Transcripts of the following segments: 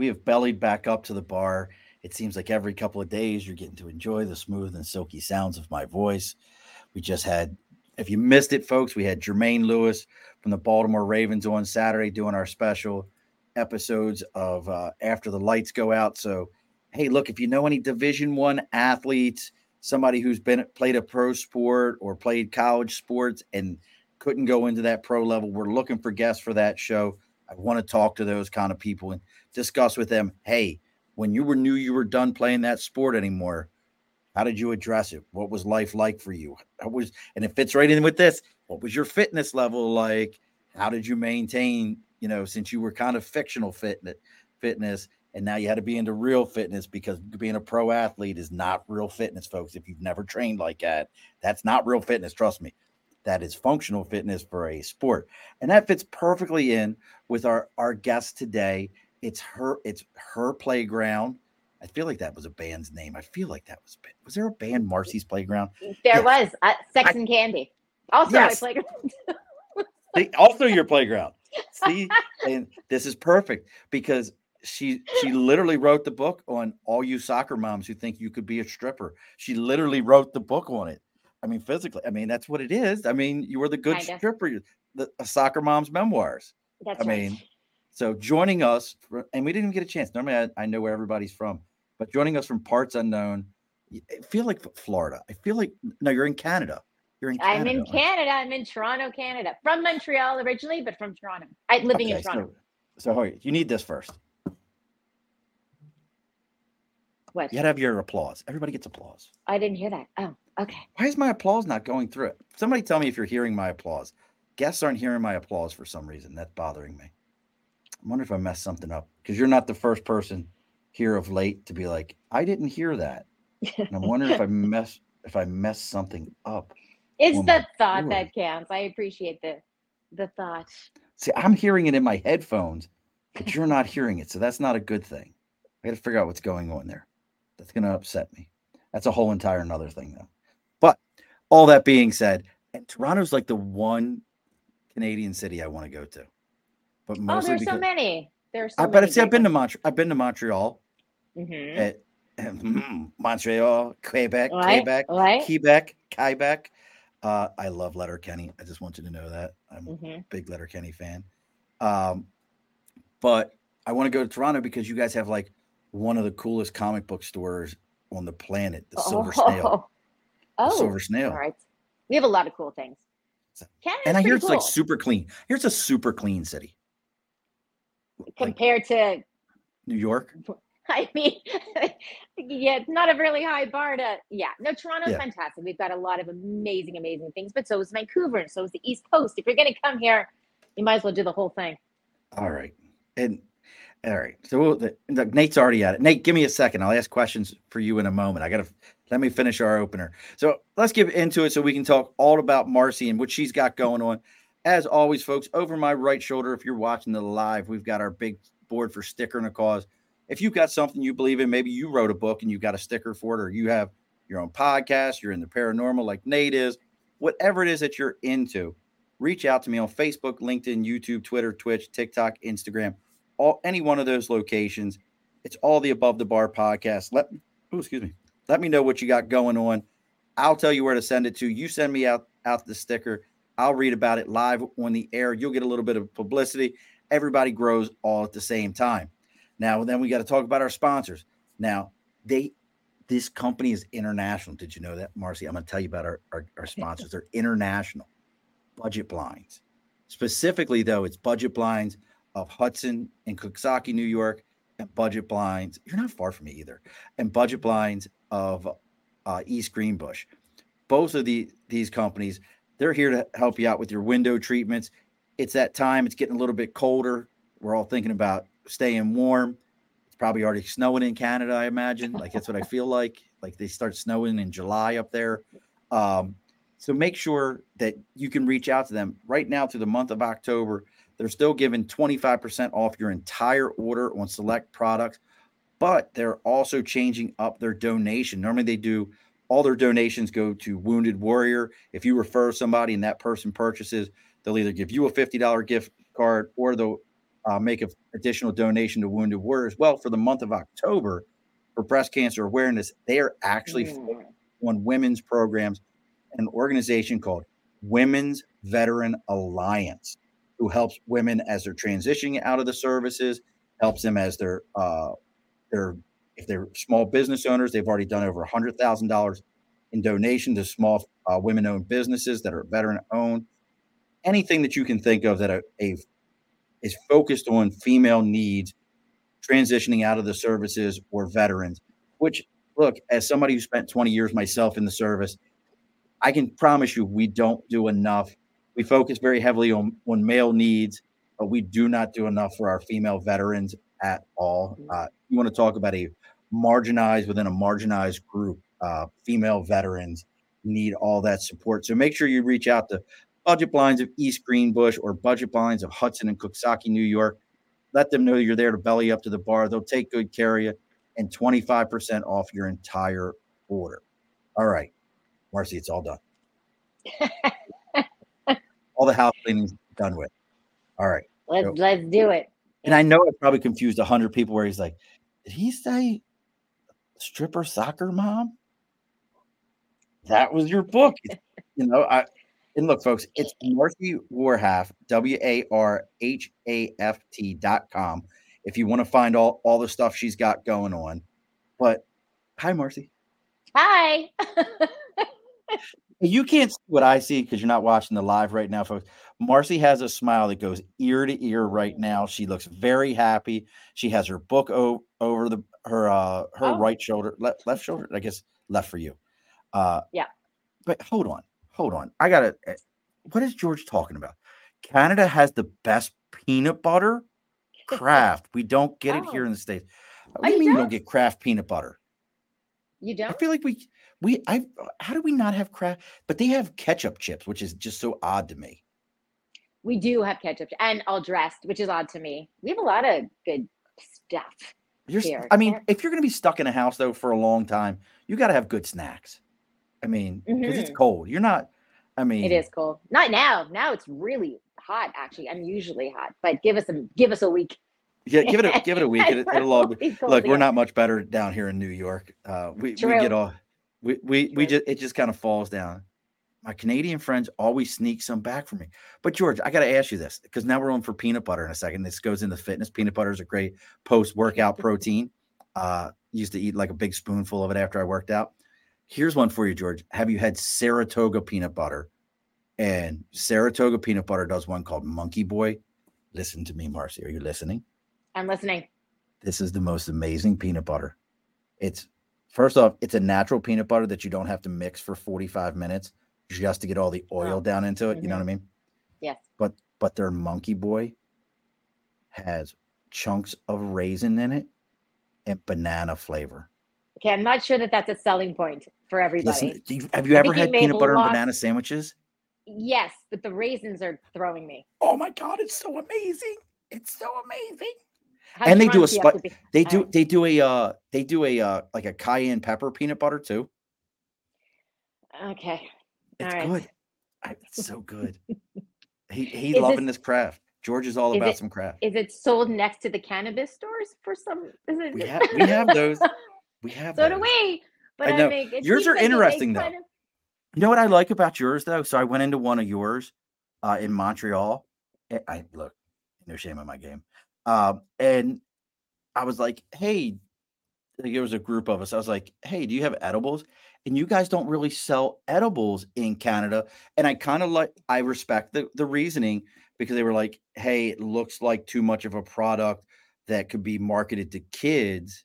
We have bellied back up to the bar. It seems like every couple of days you're getting to enjoy the smooth and silky sounds of my voice. We just had, if you missed it, folks, we had Jermaine Lewis from the Baltimore Ravens on Saturday doing our special episodes of uh, After the Lights Go Out. So, hey, look, if you know any Division One athletes, somebody who's been played a pro sport or played college sports and couldn't go into that pro level. We're looking for guests for that show. I want to talk to those kind of people and discuss with them. Hey, when you were knew you were done playing that sport anymore, how did you address it? What was life like for you? How was and it fits right in with this. What was your fitness level like? How did you maintain? You know, since you were kind of fictional fitness, fitness, and now you had to be into real fitness because being a pro athlete is not real fitness, folks. If you've never trained like that, that's not real fitness. Trust me that is functional fitness for a sport. And that fits perfectly in with our our guest today. It's her it's her playground. I feel like that was a band's name. I feel like that was was there a band Marcy's Playground? There yes. was uh, Sex I, and Candy. Also yes. my playground. also your playground. See, and this is perfect because she she literally wrote the book on all you soccer moms who think you could be a stripper. She literally wrote the book on it. I mean, physically. I mean, that's what it is. I mean, you were the good Kinda. stripper, the soccer mom's memoirs. That's I right. mean, so joining us, for, and we didn't even get a chance. Normally, I, I, know where everybody's from, but joining us from parts unknown, I feel like Florida. I feel like no, you're in Canada. You're in. Canada, I'm in Canada. I'm in Toronto, Canada. From Montreal originally, but from Toronto. I'm living okay, in Toronto. So, so you need this first. What? You gotta have your applause. Everybody gets applause. I didn't hear that. Oh, okay. Why is my applause not going through it? Somebody tell me if you're hearing my applause. Guests aren't hearing my applause for some reason. That's bothering me. I wonder if I messed something up because you're not the first person here of late to be like, I didn't hear that. And I'm wondering if I mess if I messed something up. It's oh the thought Lord. that counts. I appreciate the the thought. See, I'm hearing it in my headphones, but you're not hearing it. So that's not a good thing. I got to figure out what's going on there. That's going to upset me. That's a whole entire another thing, though. But all that being said, and Toronto's like the one Canadian city I want to go to. But oh, there's so many. There's so I bet see. I've been to Montreal. I've been to Montreal. Mm-hmm. At, Montreal, Quebec, right. Quebec, right. Quebec, Quebec. Uh, I love Letterkenny. I just want you to know that I'm mm-hmm. a big Letterkenny fan. Um, but I want to go to Toronto because you guys have like one of the coolest comic book stores on the planet, the Silver oh. Snail. Oh, Silver Snail. All right. We have a lot of cool things. Canada's and I hear it's cool. like super clean. Here's a super clean city. Compared like, to New York? I mean, yeah, it's not a really high bar to, yeah. No, Toronto's yeah. fantastic. We've got a lot of amazing, amazing things, but so is Vancouver and so is the East Coast. If you're going to come here, you might as well do the whole thing. All right. And all right. So the, the, Nate's already at it. Nate, give me a second. I'll ask questions for you in a moment. I got to let me finish our opener. So let's get into it so we can talk all about Marci and what she's got going on. As always, folks, over my right shoulder, if you're watching the live, we've got our big board for sticker and a cause. If you've got something you believe in, maybe you wrote a book and you got a sticker for it, or you have your own podcast, you're in the paranormal like Nate is, whatever it is that you're into, reach out to me on Facebook, LinkedIn, YouTube, Twitter, Twitch, TikTok, Instagram all any one of those locations. It's all the above the bar podcast. Let oh, excuse me. Let me know what you got going on. I'll tell you where to send it to. You send me out out the sticker. I'll read about it live on the air. You'll get a little bit of publicity. Everybody grows all at the same time. Now, then we got to talk about our sponsors. Now, they this company is international. Did you know that, Marci? I'm going to tell you about our, our, our sponsors. They're international. Budget blinds. Specifically, though, it's budget blinds of Hudson and Coxsackie, New York, and Budget Blinds. You're not far from me either. And Budget Blinds of uh, East Greenbush. Both of the these companies, they're here to help you out with your window treatments. It's that time. It's getting a little bit colder. We're all thinking about staying warm. It's probably already snowing in Canada, I imagine. Like that's what I feel like. Like they start snowing in July up there. Um, so make sure that you can reach out to them right now through the month of October. They're still giving 25% off your entire order on select products, but they're also changing up their donation. Normally they do all their donations go to Wounded Warrior. If you refer somebody and that person purchases, they'll either give you a $50 gift card or they'll uh, make an additional donation to Wounded Warriors. Well, for the month of October for breast cancer awareness, they are actually mm. on women's programs an organization called Women's Veteran Alliance, who helps women as they're transitioning out of the services, helps them as they're uh, they're if they're small business owners, they've already done over a hundred thousand dollars in donation to small uh, women-owned businesses that are veteran-owned. Anything that you can think of that a, a is focused on female needs, transitioning out of the services or veterans. Which, look, as somebody who spent 20 years myself in the service, I can promise you we don't do enough. We focus very heavily on, on male needs, but we do not do enough for our female veterans at all. Mm-hmm. Uh, you want to talk about a marginalized within a marginalized group, uh, female veterans need all that support. So make sure you reach out to Budget Blinds of East Greenbush or Budget Blinds of Hudson and Coxsackie, New York. Let them know you're there to belly up to the bar. They'll take good care of you and 25% off your entire order. All right. Marci, it's all done. all the house cleaning done with. All right. Let's let's do it. And I know I probably confused a hundred people where he's like, did he say stripper soccer mom? That was your book. you know, I and look, folks, it's Marci Warhaft, W A R H A F T dot com. If you want to find all, all the stuff she's got going on. But hi, Marci. Hi. you can't see what I see because you're not watching the live right now, folks. Marci has a smile that goes ear to ear right now. She looks very happy. She has her book o- over the her uh her oh. right shoulder, left left shoulder, I guess left for you. Uh yeah. But hold on, hold on. I gotta eh, what is George talking about? Canada has the best peanut butter Kraft. we don't get oh. it here oh. in the States. What do you mean don't? you don't get Kraft peanut butter? You don't? I feel like we we I how do we not have Kraft? But they have ketchup chips, which is just so odd to me. We do have ketchup and all dressed, which is odd to me. We have a lot of good stuff. You're, here. I mean, if you're going to be stuck in a house though for a long time, you got to have good snacks. I mean, because mm-hmm. it's cold. You're not. I mean, it is cold. Not now. Now it's really hot. Actually, unusually hot. But give us a give us a week. Yeah, give it a give it a week. It, will all be, look. We're not much better down here in New York. Uh, we, we get all we we, we just it just kind of falls down. My Canadian friends always sneak some back for me. But George, I got to ask you this because now we're on for peanut butter in a second. This goes into fitness. Peanut butter is a great post workout protein. Uh, used to eat like a big spoonful of it after I worked out. Here's one for you, George. Have you had Saratoga peanut butter? And Saratoga peanut butter does one called Monkey Boy. Listen to me, Marci. Are you listening? I'm listening. This is the most amazing peanut butter. It's first off, it's a natural peanut butter that you don't have to mix for 45 minutes just to get all the oil oh. down into it. Mm-hmm. You know what I mean? Yes. But but their monkey boy has chunks of raisin in it and banana flavor. Okay, I'm not sure that that's a selling point for everybody. Listen, you, have you ever had peanut butter and banana sandwiches? Yes, but the raisins are throwing me. Oh my god, it's so amazing! It's so amazing. How and they do a sp- they do they do a uh they do a uh like a cayenne pepper peanut butter too. Okay. It's right. good. I, it's so good. he he's loving this Kraft. George is all is about it, some Kraft. Is it sold next to the cannabis stores for some? It, we have we have those. We have. so those. do we. But I know I yours are like interesting though. Of... You know what I like about yours though? So I went into one of yours uh, in Montreal. I, I look, no shame in my game. Um, and I was like, hey, like, there was a group of us. I was like, hey, do you have edibles? And you guys don't really sell edibles in Canada. And I kind of like, I respect the, the reasoning because they were like, hey, it looks like too much of a product that could be marketed to kids.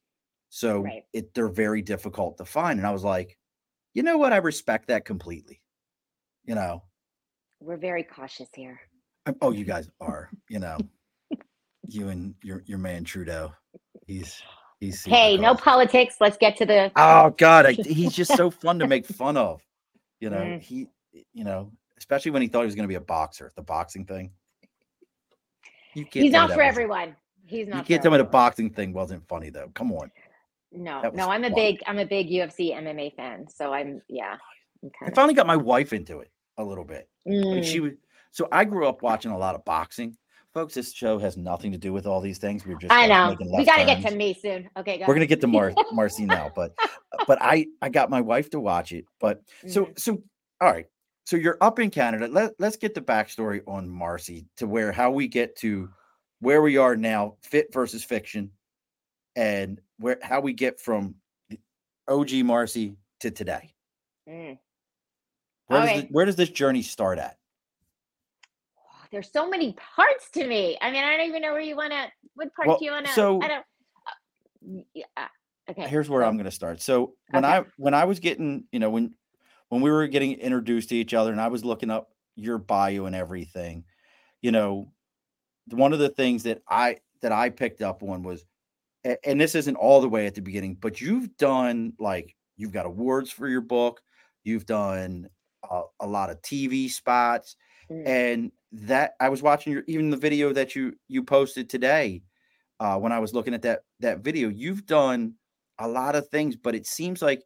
So right. it, they're very difficult to find. And I was like, you know what? I respect that completely. You know, we're very cautious here. Oh, you guys are, you know you and your your man Trudeau. He's He's hey, no politics. Let's get to the. Oh God, I, he's just so fun to make fun of. You know, mm. he, you know, especially when he thought he was going to be a boxer, the boxing thing. You can't he's not for everyone. He's not. You can't tell me the boxing thing wasn't funny though. Come on. No, no, I'm a big, I'm a big UFC MMA fan. So I'm, yeah. Okay. I finally got my wife into it a little bit. Mm. Like she was. So I grew up watching a lot of boxing. Folks, this show has nothing to do with all these things. We're just I know. We got to get to me soon. Okay, go We're going to get to Mar- Marci now, but but I I got my wife to watch it. But so mm-hmm. so all right. So you're up in Canada. Let, let's get the backstory on Marci to where how we get to where we are now, fit versus fiction, and where how we get from OG Marci to today. Mm. Where, does the, where does this journey start at? There's so many parts to me. I mean, I don't even know where you want to. What part well, do you want to? So I don't. Uh, yeah, okay. Here's where I'm going to start. So when okay. I when I was getting, you know, when when we were getting introduced to each other, and I was looking up your bio and everything, you know, one of the things that I that I picked up on was, and this isn't all the way at the beginning, but you've done like you've got awards for your book, you've done uh, a lot of TV spots, mm. and that I was watching your even the video that you you posted today. Uh, when I was looking at that that video, you've done a lot of things, but it seems like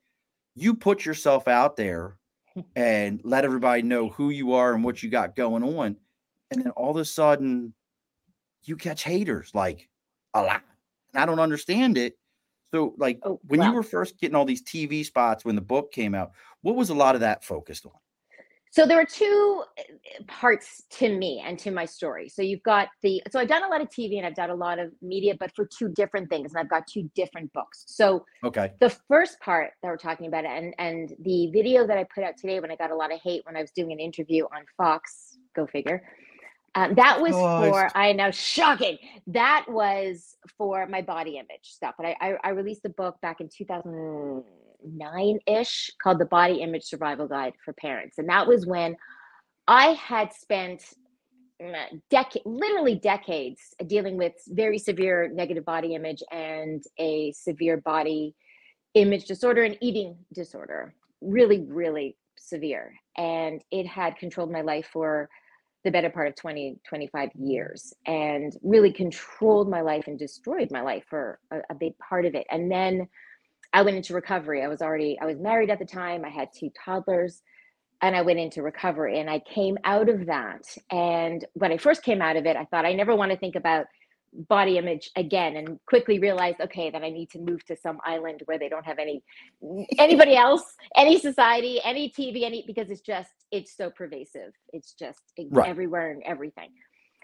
you put yourself out there and let everybody know who you are and what you got going on, and then all of a sudden you catch haters like a lot. And I don't understand it. So, like oh, when wow. you were first getting all these TV spots when the book came out, what was a lot of that focused on? So there are two eh, parts to me and to my story. So you've got the so I've done a lot of TV and I've done a lot of media, but for two different things, and I've got two different books. So okay, the first part that we're talking about, and and the video that I put out today when I got a lot of hate when I was doing an interview on Fox, go figure. Um, that was oh, for I know shocking. That was for my body image stuff. But I, I I released a book back in 2000 nine ish called The Body Image Survival Guide for Parents. And that was when I had spent mm, decade literally decades dealing with very severe negative body image and a severe body image disorder and eating disorder. Really really severe. And it had controlled my life for the better part of 20 25 years and really controlled my life and destroyed my life for a, a big part of it. And then I went into recovery. I was already, I was married at the time. I had two toddlers and I went into recovery and I came out of that. And when I first came out of it, I thought I never want to think about body image again and quickly realized okay that i need to move to some island where they don't have any anybody else any society any tv any because it's just it's so pervasive it's just right. everywhere and everything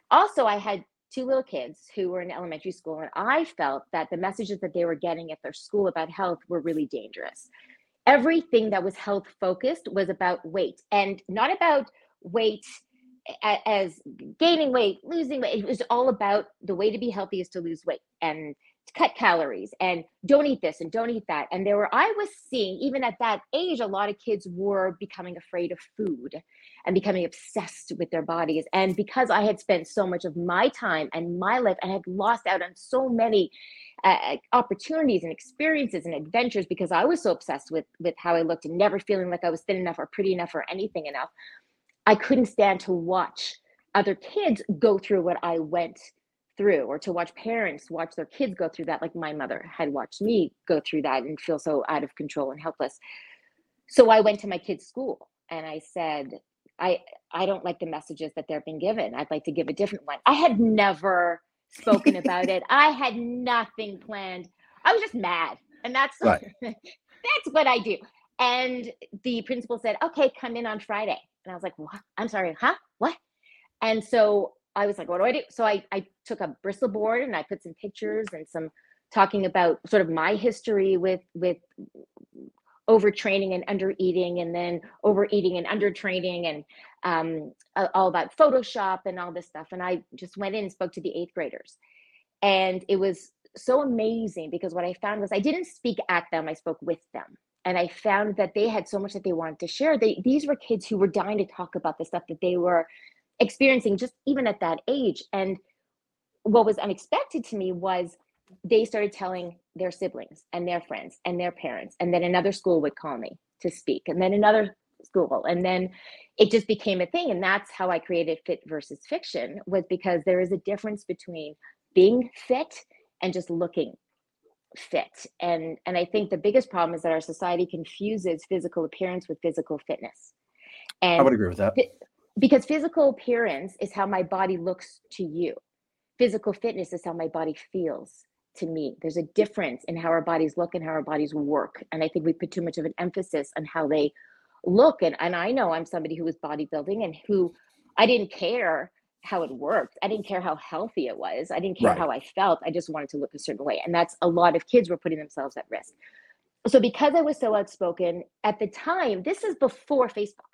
also i had two little kids who were in elementary school, and I felt that the messages that they were getting at their school about health were really dangerous. Everything that was health focused was about weight and not about weight as gaining weight, losing weight. It was all about the way to be healthy is to lose weight and cut calories and don't eat this and don't eat that. And there were, I was seeing, even at that age, a lot of kids were becoming afraid of food and becoming obsessed with their bodies. And because I had spent so much of my time and my life and had lost out on so many uh, uh, opportunities and experiences and adventures because I was so obsessed with with how I looked and never feeling like I was thin enough or pretty enough or anything enough, I couldn't stand to watch other kids go through what I went through or to watch parents watch their kids go through that like my mother had watched me go through that and feel so out of control and helpless so i went to my kids school and i said i i don't like the messages that they're being given. I'd like to give a different one. I had never spoken about it. I had nothing planned. I was just mad and that's right. that's what i do. And the principal said okay come in on friday. And i was like what? I'm sorry huh? What? And so I was like, what do I do? So I, I took a Bristol board and I put some pictures and some talking about sort of my history with with overtraining and undereating, and then overeating and undertraining, and um, all about Photoshop and all this stuff. And I just went in and spoke to the eighth graders. And it was so amazing because what I found was I didn't speak at them, I spoke with them. And I found that they had so much that they wanted to share. They, these were kids who were dying to talk about the stuff that they were experiencing just even at that age. And what was unexpected to me was they started telling their siblings and their friends and their parents and then another school would call me to speak and then another school and then it just became a thing and that's how i created fit versus fiction was because there is a difference between being fit and just looking fit and and i think the biggest problem is that our society confuses physical appearance with physical fitness. And i would agree with that. because physical appearance is how my body looks to you. Physical fitness is how my body feels to me there's a difference in how our bodies look and how our bodies work and i think we put too much of an emphasis on how they look and, and i know i'm somebody who was bodybuilding and who i didn't care how it worked. I didn't care how healthy it was. I didn't care right. how I felt. I just wanted to look a certain way. And that's a lot of kids were putting themselves at risk. So because I was so outspoken at the time, this is before Facebook.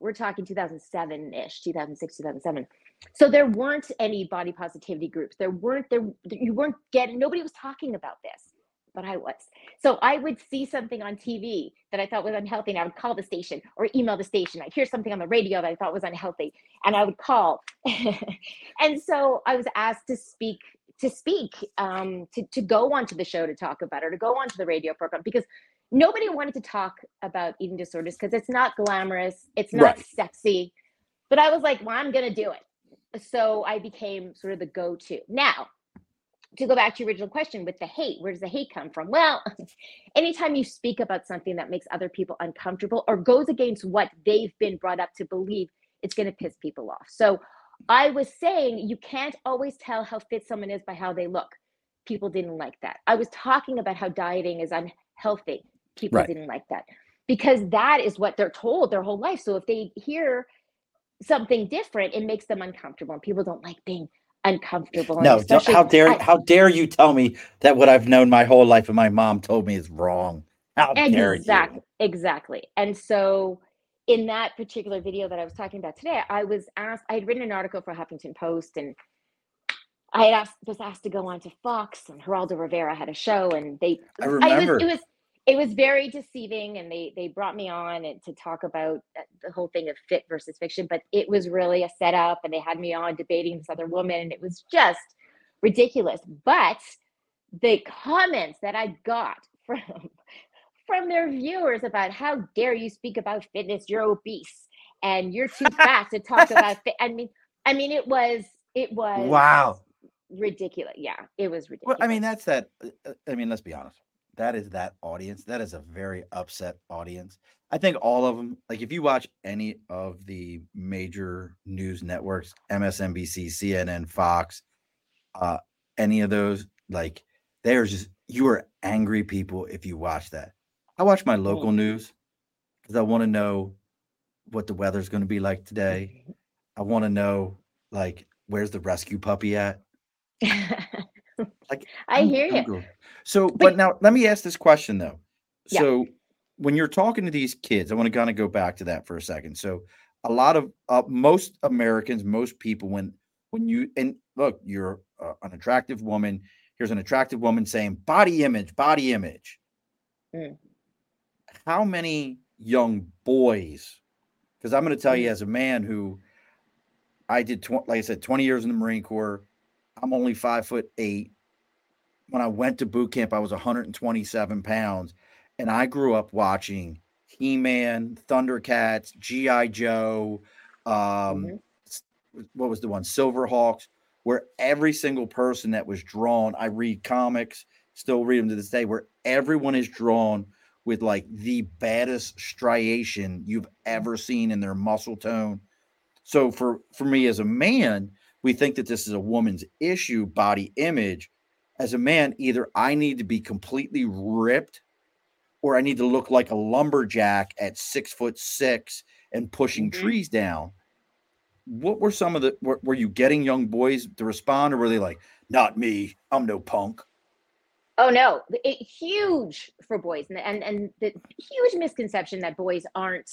We're talking 2007-ish, 2006, 2007. So there weren't any body positivity groups. There weren't there you weren't getting nobody was talking about this but I was. So I would see something on TV that I thought was unhealthy, and I would call the station or email the station. I'd hear something on the radio that I thought was unhealthy, and I would call. and so I was asked to speak to speak um, to to go onto the show to talk about it, or to go onto the radio program because nobody wanted to talk about eating disorders because it's not glamorous, it's not right. sexy. But I was like, well, I'm gonna do it. So I became sort of the go-to. Now, to go back to your original question with the hate, where does the hate come from? Well, anytime you speak about something that makes other people uncomfortable or goes against what they've been brought up to believe, it's going to piss people off. So I was saying you can't always tell how fit someone is by how they look. People didn't like that. I was talking about how dieting is unhealthy. People right. didn't like that because that is what they're told their whole life. So if they hear something different, it makes them uncomfortable. And people don't like being uncomfortable. No, how dare I, how dare you tell me that what I've known my whole life and my mom told me is wrong? How dare exactly, you? Exactly. And so in that particular video that I was talking about today, I was asked, I had written an article for Huffington Post and I had asked, was asked to go on to Fox and Geraldo Rivera had a show and they, I remember. I, it, was, it was it was very deceiving and they they brought me on and to talk about uh, the whole thing of fit versus fiction but it was really a setup and they had me on debating this other woman and it was just ridiculous. But the comments that i got from from their viewers about how dare you speak about fitness you're obese and you're too fat to talk about fit i mean i mean it was it was wow. ridiculous yeah it was ridiculous well, i mean that's that uh, uh, i mean let's be honest that is that audience. That is a very upset audience. I think all of them, like if you watch any of the major news networks, MSNBC, CNN, Fox, uh, any of those, like they're just you are angry people if you watch that. I watch my local news because I want to know what the weather's going to be like today. Mm-hmm. I want to know like where's the rescue puppy at. like I I'm, hear I'm you. So, but, but now let me ask this question though. Yeah. So, when you're talking to these kids, I want to kind of go back to that for a second. So, a lot of uh, most Americans, most people, when when you and look, you're uh, an attractive woman. Here's an attractive woman saying body image, body image. Mm. How many young boys? Because I'm going to tell mm. you, as a man who I did, tw- like I said, 20 years in the Marine Corps. I'm only five foot eight when I went to boot camp, I was 127 pounds, and I grew up watching He Man, Thundercats, G.I. Joe, um, mm-hmm. what was the one, Silverhawks, where every single person that was drawn, I read comics, still read them to this day, where everyone is drawn with like the baddest striation you've ever seen in their muscle tone. So for for me as a man, we think that this is a woman's issue, body image as a man, either I need to be completely ripped or I need to look like a lumberjack at six foot six and pushing mm-hmm. trees down. What were some of the were, were, you getting young boys to respond or were they like, not me, I'm no punk? Oh no, it, huge for boys and, and and the huge misconception that boys aren't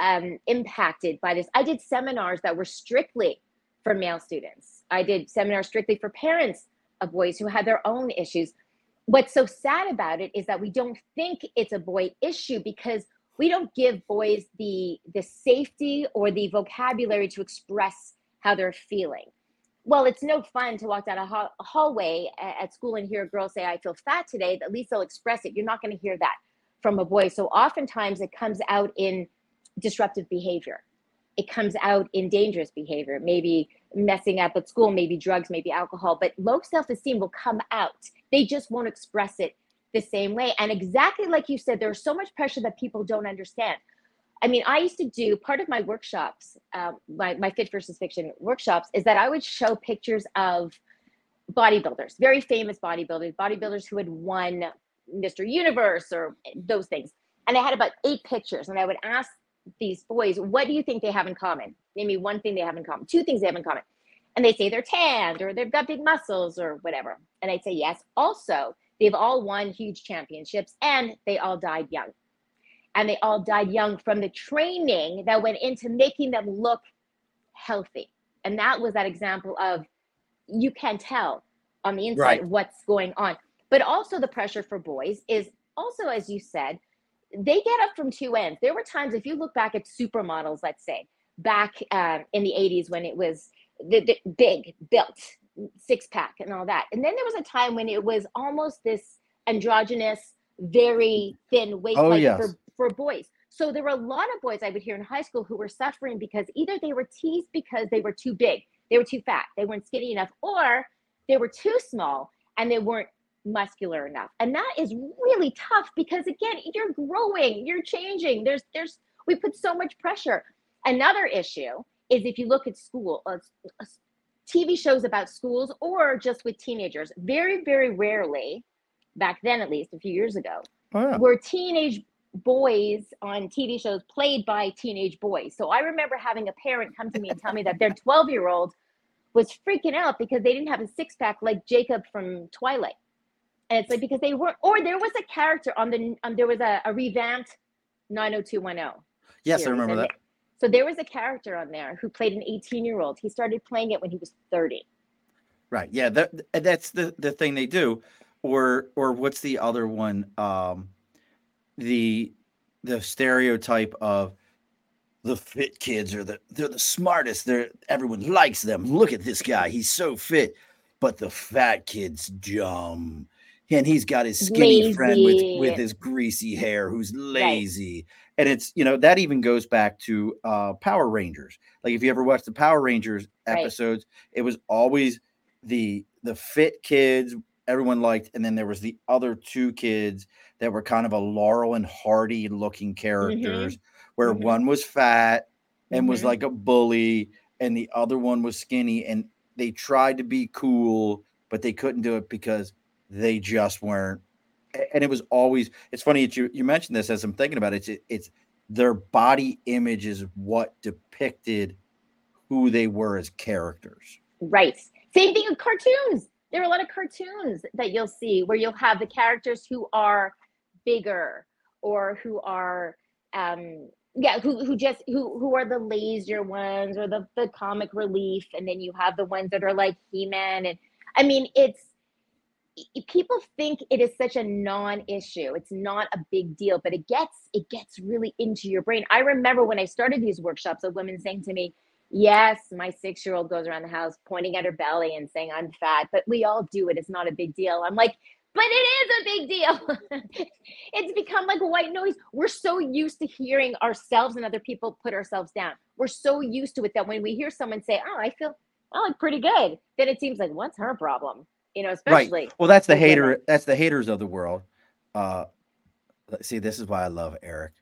um, impacted by this. I did seminars that were strictly for male students. I did seminars strictly for parents boys who had their own issues. What's so sad about it is that we don't think it's a boy issue because we don't give boys the the safety or the vocabulary to express how they're feeling. well, it's no fun to walk down a hallway at, at school and hear a girl say, I feel fat today. At least they'll express it. You're not going to hear that from a boy. So oftentimes it comes out in disruptive behavior. It comes out in dangerous behavior, maybe messing up at school, maybe drugs, maybe alcohol, but low self esteem will come out. They just won't express it the same way. And exactly like you said, there's so much pressure that people don't understand. I mean, I used to do part of my workshops, uh, my, my fit versus fiction workshops, is that I would show pictures of bodybuilders, very famous bodybuilders, bodybuilders who had won Mr. Universe or those things. And I had about eight pictures, and I would ask these boys, what do you think they have in common? Name me one thing they have in common, two things they have in common. And they say they're tanned or they've got big muscles or whatever. And I'd say, yes. Also, they've all won huge championships and they all died young and they all died young from the training that went into making them look healthy. And that was that example of you can tell on the inside right. what's going on. But also the pressure for boys is also, as you said, they get up from two ends. There were times, if you look back at supermodels, let's say back uh, in the 80s when it was the, the big, built, six pack and all that. And then there was a time when it was almost this androgynous, very thin waist oh, yes. for for boys. So there were a lot of boys I would hear in high school who were suffering because either they were teased because they were too big, they were too fat, they weren't skinny enough, or they were too small and they weren't muscular enough. And that is really tough because again, you're growing, you're changing. There's there's we put so much pressure. Another issue is if you look at school, uh, TV shows about schools or just with teenagers, very very rarely back then at least a few years ago, oh, yeah. were teenage boys on TV shows played by teenage boys. So I remember having a parent come to me and tell me that their 12 year old was freaking out because they didn't have a six pack like Jacob from Twilight. And it's like because they weren't, or there was a character on the, um, there was a, a revamped 90210. Yes, series. I remember that. They, so there was a character on there who played an 18 year old. He started playing it when he was 30. Right. Yeah. That, that's the, the thing they do. Or, or what's the other one? Um, the the stereotype of the fit kids are the they're the smartest. They're everyone likes them. Look at this guy, he's so fit. But the fat kid's dumb. And he's got his skinny lazy. friend with, with his greasy hair who's lazy. Right. And it's, you know, that even goes back to uh Power Rangers. Like if you ever watched the Power Rangers episodes, right. it was always the the fit kids everyone liked, and then there was the other two kids that were kind of a Laurel and Hardy looking characters, mm-hmm. where mm-hmm. one was fat and mm-hmm. was like a bully, and the other one was skinny, and they tried to be cool, but they couldn't do it because they just weren't. And it was always. It's funny that you you mentioned this as I'm thinking about it. It's it's their body image is what depicted who they were as characters. Right. Same thing with cartoons there are a lot of cartoons that you'll see where you'll have the characters who are bigger or who are um yeah who who just who who are the lazier ones or the the comic relief and then you have the ones that are like he-man and i mean it's people think it is such a non-issue it's not a big deal but it gets it gets really into your brain i remember when i started these workshops of women saying to me yes my six year old goes around the house pointing at her belly and saying i'm fat but we all do it it's not a big deal i'm like but it is a big deal. it's become like white noise. We're so used to hearing ourselves and other people put ourselves down. We're so used to it that when we hear someone say, "Oh, I feel I look pretty good," then it seems like, "What's her problem?" You know, especially. Right. Well, that's the hater. Women. That's the haters of the world. Uh, see, this is why I love Eric.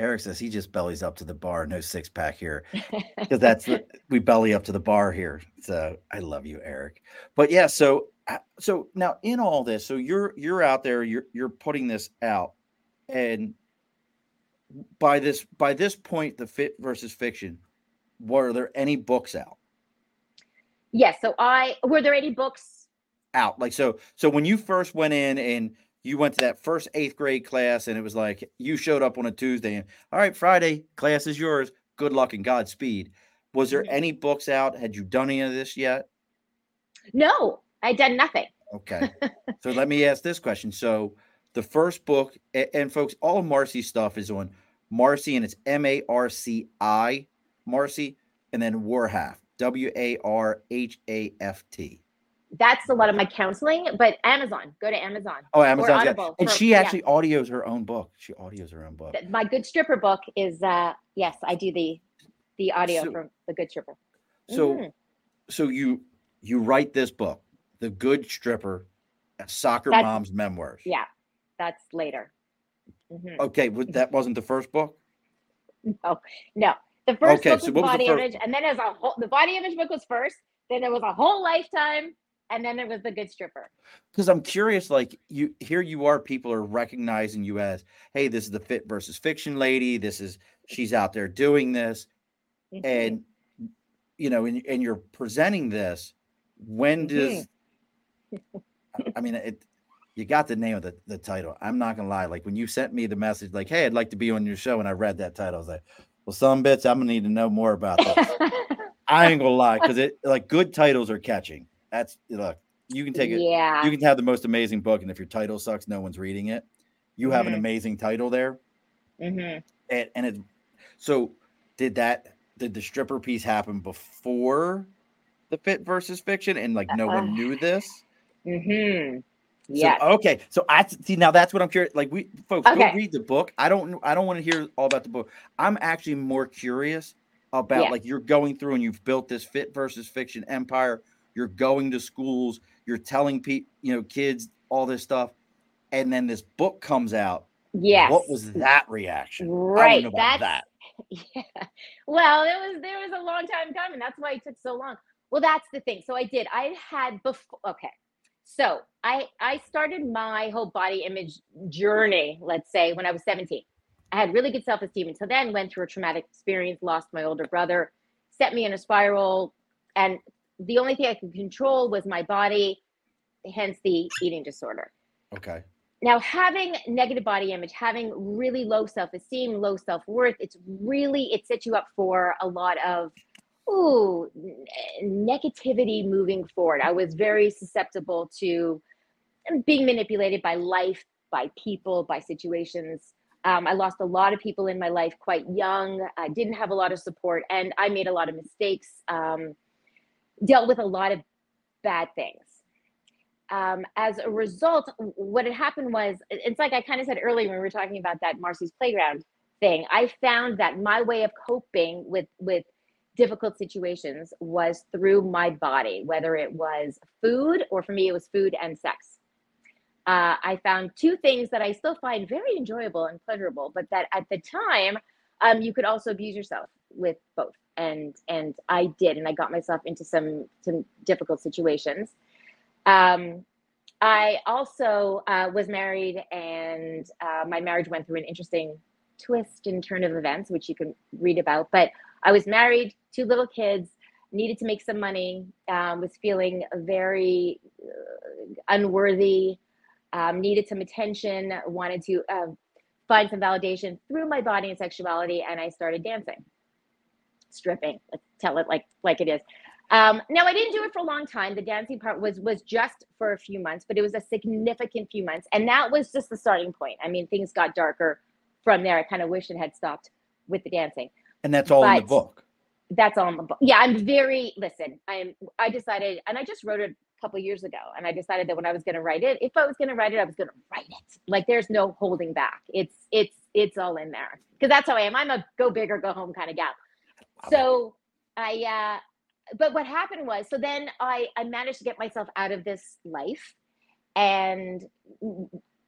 Eric says he just bellies up to the bar, no six pack here, because that's we belly up to the bar here. So I love you, Eric. But yeah, so uh, so now in all this, so you're you're out there, you're you're putting this out, and by this by this point, the fit versus fiction, were there any books out? Yes. So I were there any books out? Like so so when you first went in and you went to that first eighth grade class and it was like you showed up on a Tuesday and all right, Friday, class is yours. Good luck and Godspeed. Was there mm-hmm. any books out? Had you done any of this yet? No, I done nothing. Okay. so let me ask this question. So the first book, and, folks, all Marci stuff is on Marci, and it's M A R C I, Marci, and then Warhaft, W A R H A F T. That's a lot of my counseling, but Amazon. Go to Amazon. Oh, Amazon. And for, she actually yeah. audios her own book. She audios her own book. My Good Stripper book is uh yes, I do the the audio so, from the Good Stripper. So mm-hmm. so you you write this book, The Good Stripper, Soccer that's, Mom's Memoirs. Yeah. That's later. Mm-hmm. Okay, but that wasn't the first book? No. No. The first okay, book was so body was image, and then as a whole, the body image book was first. Then there was a whole lifetime, and then there was the good stripper. Because I'm curious, like you here, you are people are recognizing you as, hey, this is the fit versus fiction lady. This is she's out there doing this, mm-hmm. and you know, and, and you're presenting this. When does mm-hmm. I mean it? You got the name of the, the title. I'm not gonna lie. Like when you sent me the message, like, "Hey, I'd like to be on your show," and I read that title, I was like, well, some bits I'm gonna need to know more about this. I ain't gonna lie, because it like good titles are catching. That's look, you can take it. Yeah. You can have the most amazing book, and if your title sucks, no one's reading it. You have mm-hmm. an amazing title there. Mm-hmm. And, and it so did that did the stripper piece happen before the fit versus fiction and like no uh, one knew this? Mm-hmm. Yeah. So, okay. So I see now that's what I'm curious. Like we folks okay. go read the book. I don't I don't want to hear all about the book. I'm actually more curious about yeah. like you're going through and you've built this fit versus fiction empire. You're going to schools, you're telling people, you know, kids all this stuff. And then this book comes out. Yes. What was that reaction? Right. That's that. Yeah. Well, it was there was a long time coming. That's why it took so long. Well, that's the thing. So I did. I had before okay. So I I started my whole body image journey, let's say, when I was 17. I had really good self-esteem until then, went through a traumatic experience, lost my older brother, set me in a spiral. And the only thing I could control was my body, hence the eating disorder. Okay. Now, having negative body image, having really low self-esteem, low self-worth, it's really it sets you up for a lot of ooh, negativity moving forward. I was very susceptible to being manipulated by life, by people, by situations. Um, I lost a lot of people in my life quite young. I didn't have a lot of support, and I made a lot of mistakes. Um, dealt with a lot of bad things. Um, as a result, what had happened was it's like I kind of said earlier when we were talking about that Marcy's playground thing. I found that my way of coping with with difficult situations was through my body, whether it was food or for me, it was food and sex. Uh, I found two things that I still find very enjoyable and pleasurable, but that at the time, um, you could also abuse yourself with both. And and I did, and I got myself into some some difficult situations. Um, I also uh, was married, and uh, my marriage went through an interesting twist and turn of events, which you can read about. But I was married, two little kids, needed to make some money, um, was feeling very uh, unworthy, um, needed some attention, wanted to uh, find some validation through my body and sexuality, and I started dancing, stripping. Let's tell it like like it is. Um, now I didn't do it for a long time. The dancing part was was just for a few months, but it was a significant few months, and that was just the starting point. I mean, things got darker from there. I kind of wish it had stopped with the dancing. And that's all but in the book. That's all in the book. Yeah, I'm very listen. I'm I decided, and I just wrote it a couple years ago, and I decided that when I was going to write it, if I was going to write it, I was going to write it. Like there's no holding back. It's it's it's all in there because that's how I am. I'm a go big or go home kind of gal. So I. uh but what happened was so then i i managed to get myself out of this life and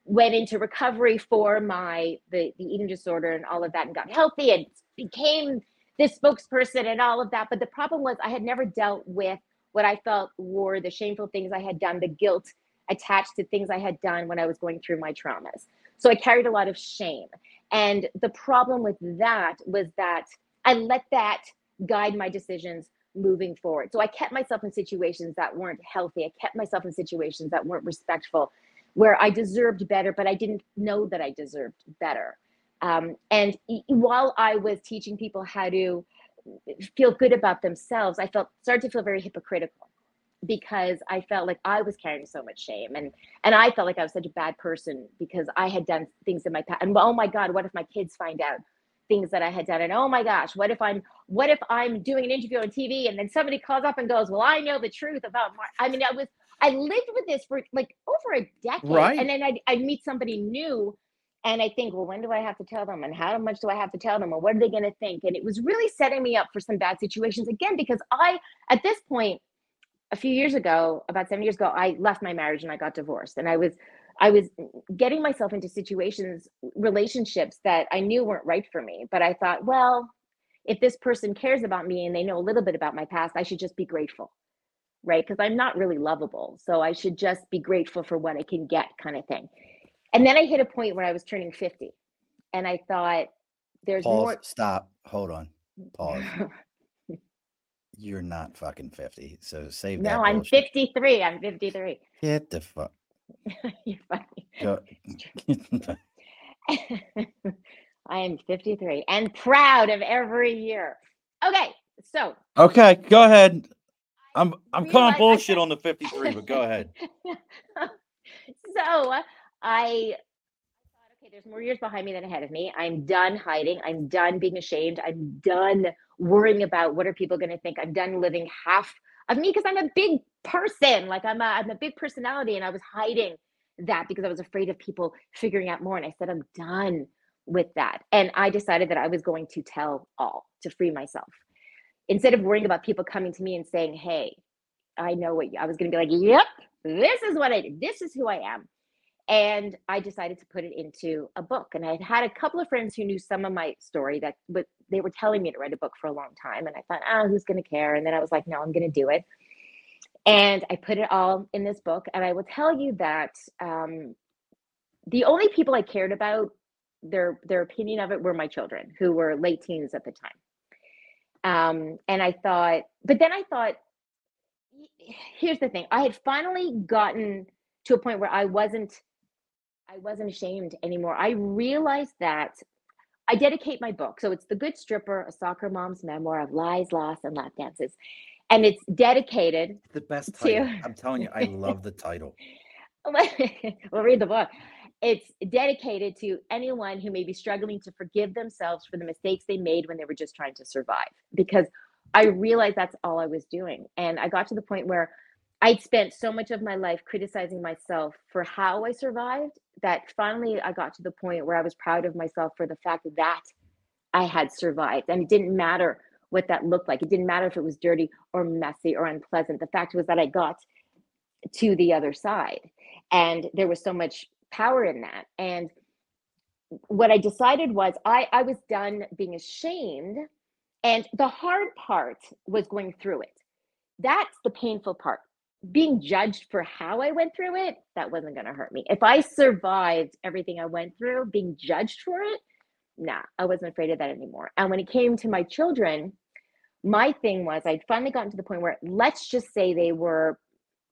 went into recovery for my the, the eating disorder and all of that and got healthy and became this spokesperson and all of that. But the problem was i had never dealt with what i felt were the shameful things i had done the guilt attached to things i had done when i was going through my traumas. So i carried a lot of shame. And the problem with that was that i let that guide my decisions moving forward so i kept myself in situations that weren't healthy i kept myself in situations that weren't respectful where I deserved better, but I didn't know that I deserved better. Um, and while I was teaching people how to feel good about themselves, I felt started to feel very hypocritical because I felt like I was carrying so much shame and and I felt like I was such a bad person because I had done things in my past. And oh my God, what if my kids find out things that I had done. And oh my gosh, what if I'm what if I'm doing an interview on TV and then somebody calls up and goes, Well, I know the truth about Mar-. I mean, I was I lived with this for like over a decade. Right. And then I'd, I'd meet somebody new and I think, well, when do I have to tell them? And how much do I have to tell them? And what are they going to think? And it was really setting me up for some bad situations again, because I, at this point, a few years ago, about seven years ago, I left my marriage and I got divorced. And I was, I was getting myself into situations, relationships that I knew weren't right for me. But I thought, well, if this person cares about me and they know a little bit about my past, I should just be grateful right? Because I'm not really lovable. So I should just be grateful for what I can get, kind of thing. And then I hit a point where I was turning 50. And I thought, there's Pause, more. Stop. Hold on. Pause. You're not fucking 50. So save that. No, I'm 53. I'm 53. Get the fuck. You're funny. Go. I am 53 and proud of every year. Okay, so okay, go ahead. I'm I'm calling bullshit on the 53, but go ahead. so I thought, okay, there's more years behind me than ahead of me. I'm done hiding. I'm done being ashamed. I'm done worrying about what are people going to think. I'm done living half of me because I'm a big person. Like I'm a I'm a big personality, and I was hiding that because I was afraid of people figuring out more. And I said, I'm done with that. And I decided that I was going to tell all to free myself instead of worrying about people coming to me and saying, Hey, I know what you, I was going to be like, Yep, this is what I. This is who I am. And I decided to put it into a book. And I had had a couple of friends who knew some of my story that, but they were telling me to write a book for a long time. And I thought, oh, who's going to care? And then I was like, no, I'm going to do it. And I put it all in this book. And I will tell you that um, the only people I cared about their their opinion of it were my children, who were late teens at the time. Um, and I thought, but then I thought, here's the thing: I had finally gotten to a point where I wasn't I wasn't ashamed anymore. I realized that I dedicate my book. So it's The Good Stripper, a soccer mom's memoir of lies, loss, and lap dances. And it's dedicated. The best To- I'm telling you, I love the title. we'll read the book. It's dedicated to anyone who may be struggling to forgive themselves for the mistakes they made when they were just trying to survive. Because I realized that's all I was doing. And I got to the point where I'd spent so much of my life criticizing myself for how I survived that finally I got to the point where I was proud of myself for the fact that I had survived. And it didn't matter what that looked like. It didn't matter if it was dirty or messy or unpleasant. The fact was that I got to the other side. And there was so much power in that. And what I decided was I, I was done being ashamed. And the hard part was going through it. That's the painful part being judged for how I went through it, that wasn't going to hurt me. If I survived everything I went through, being judged for it, nah, I wasn't afraid of that anymore. And when it came to my children, my thing was I'd finally gotten to the point where let's just say they were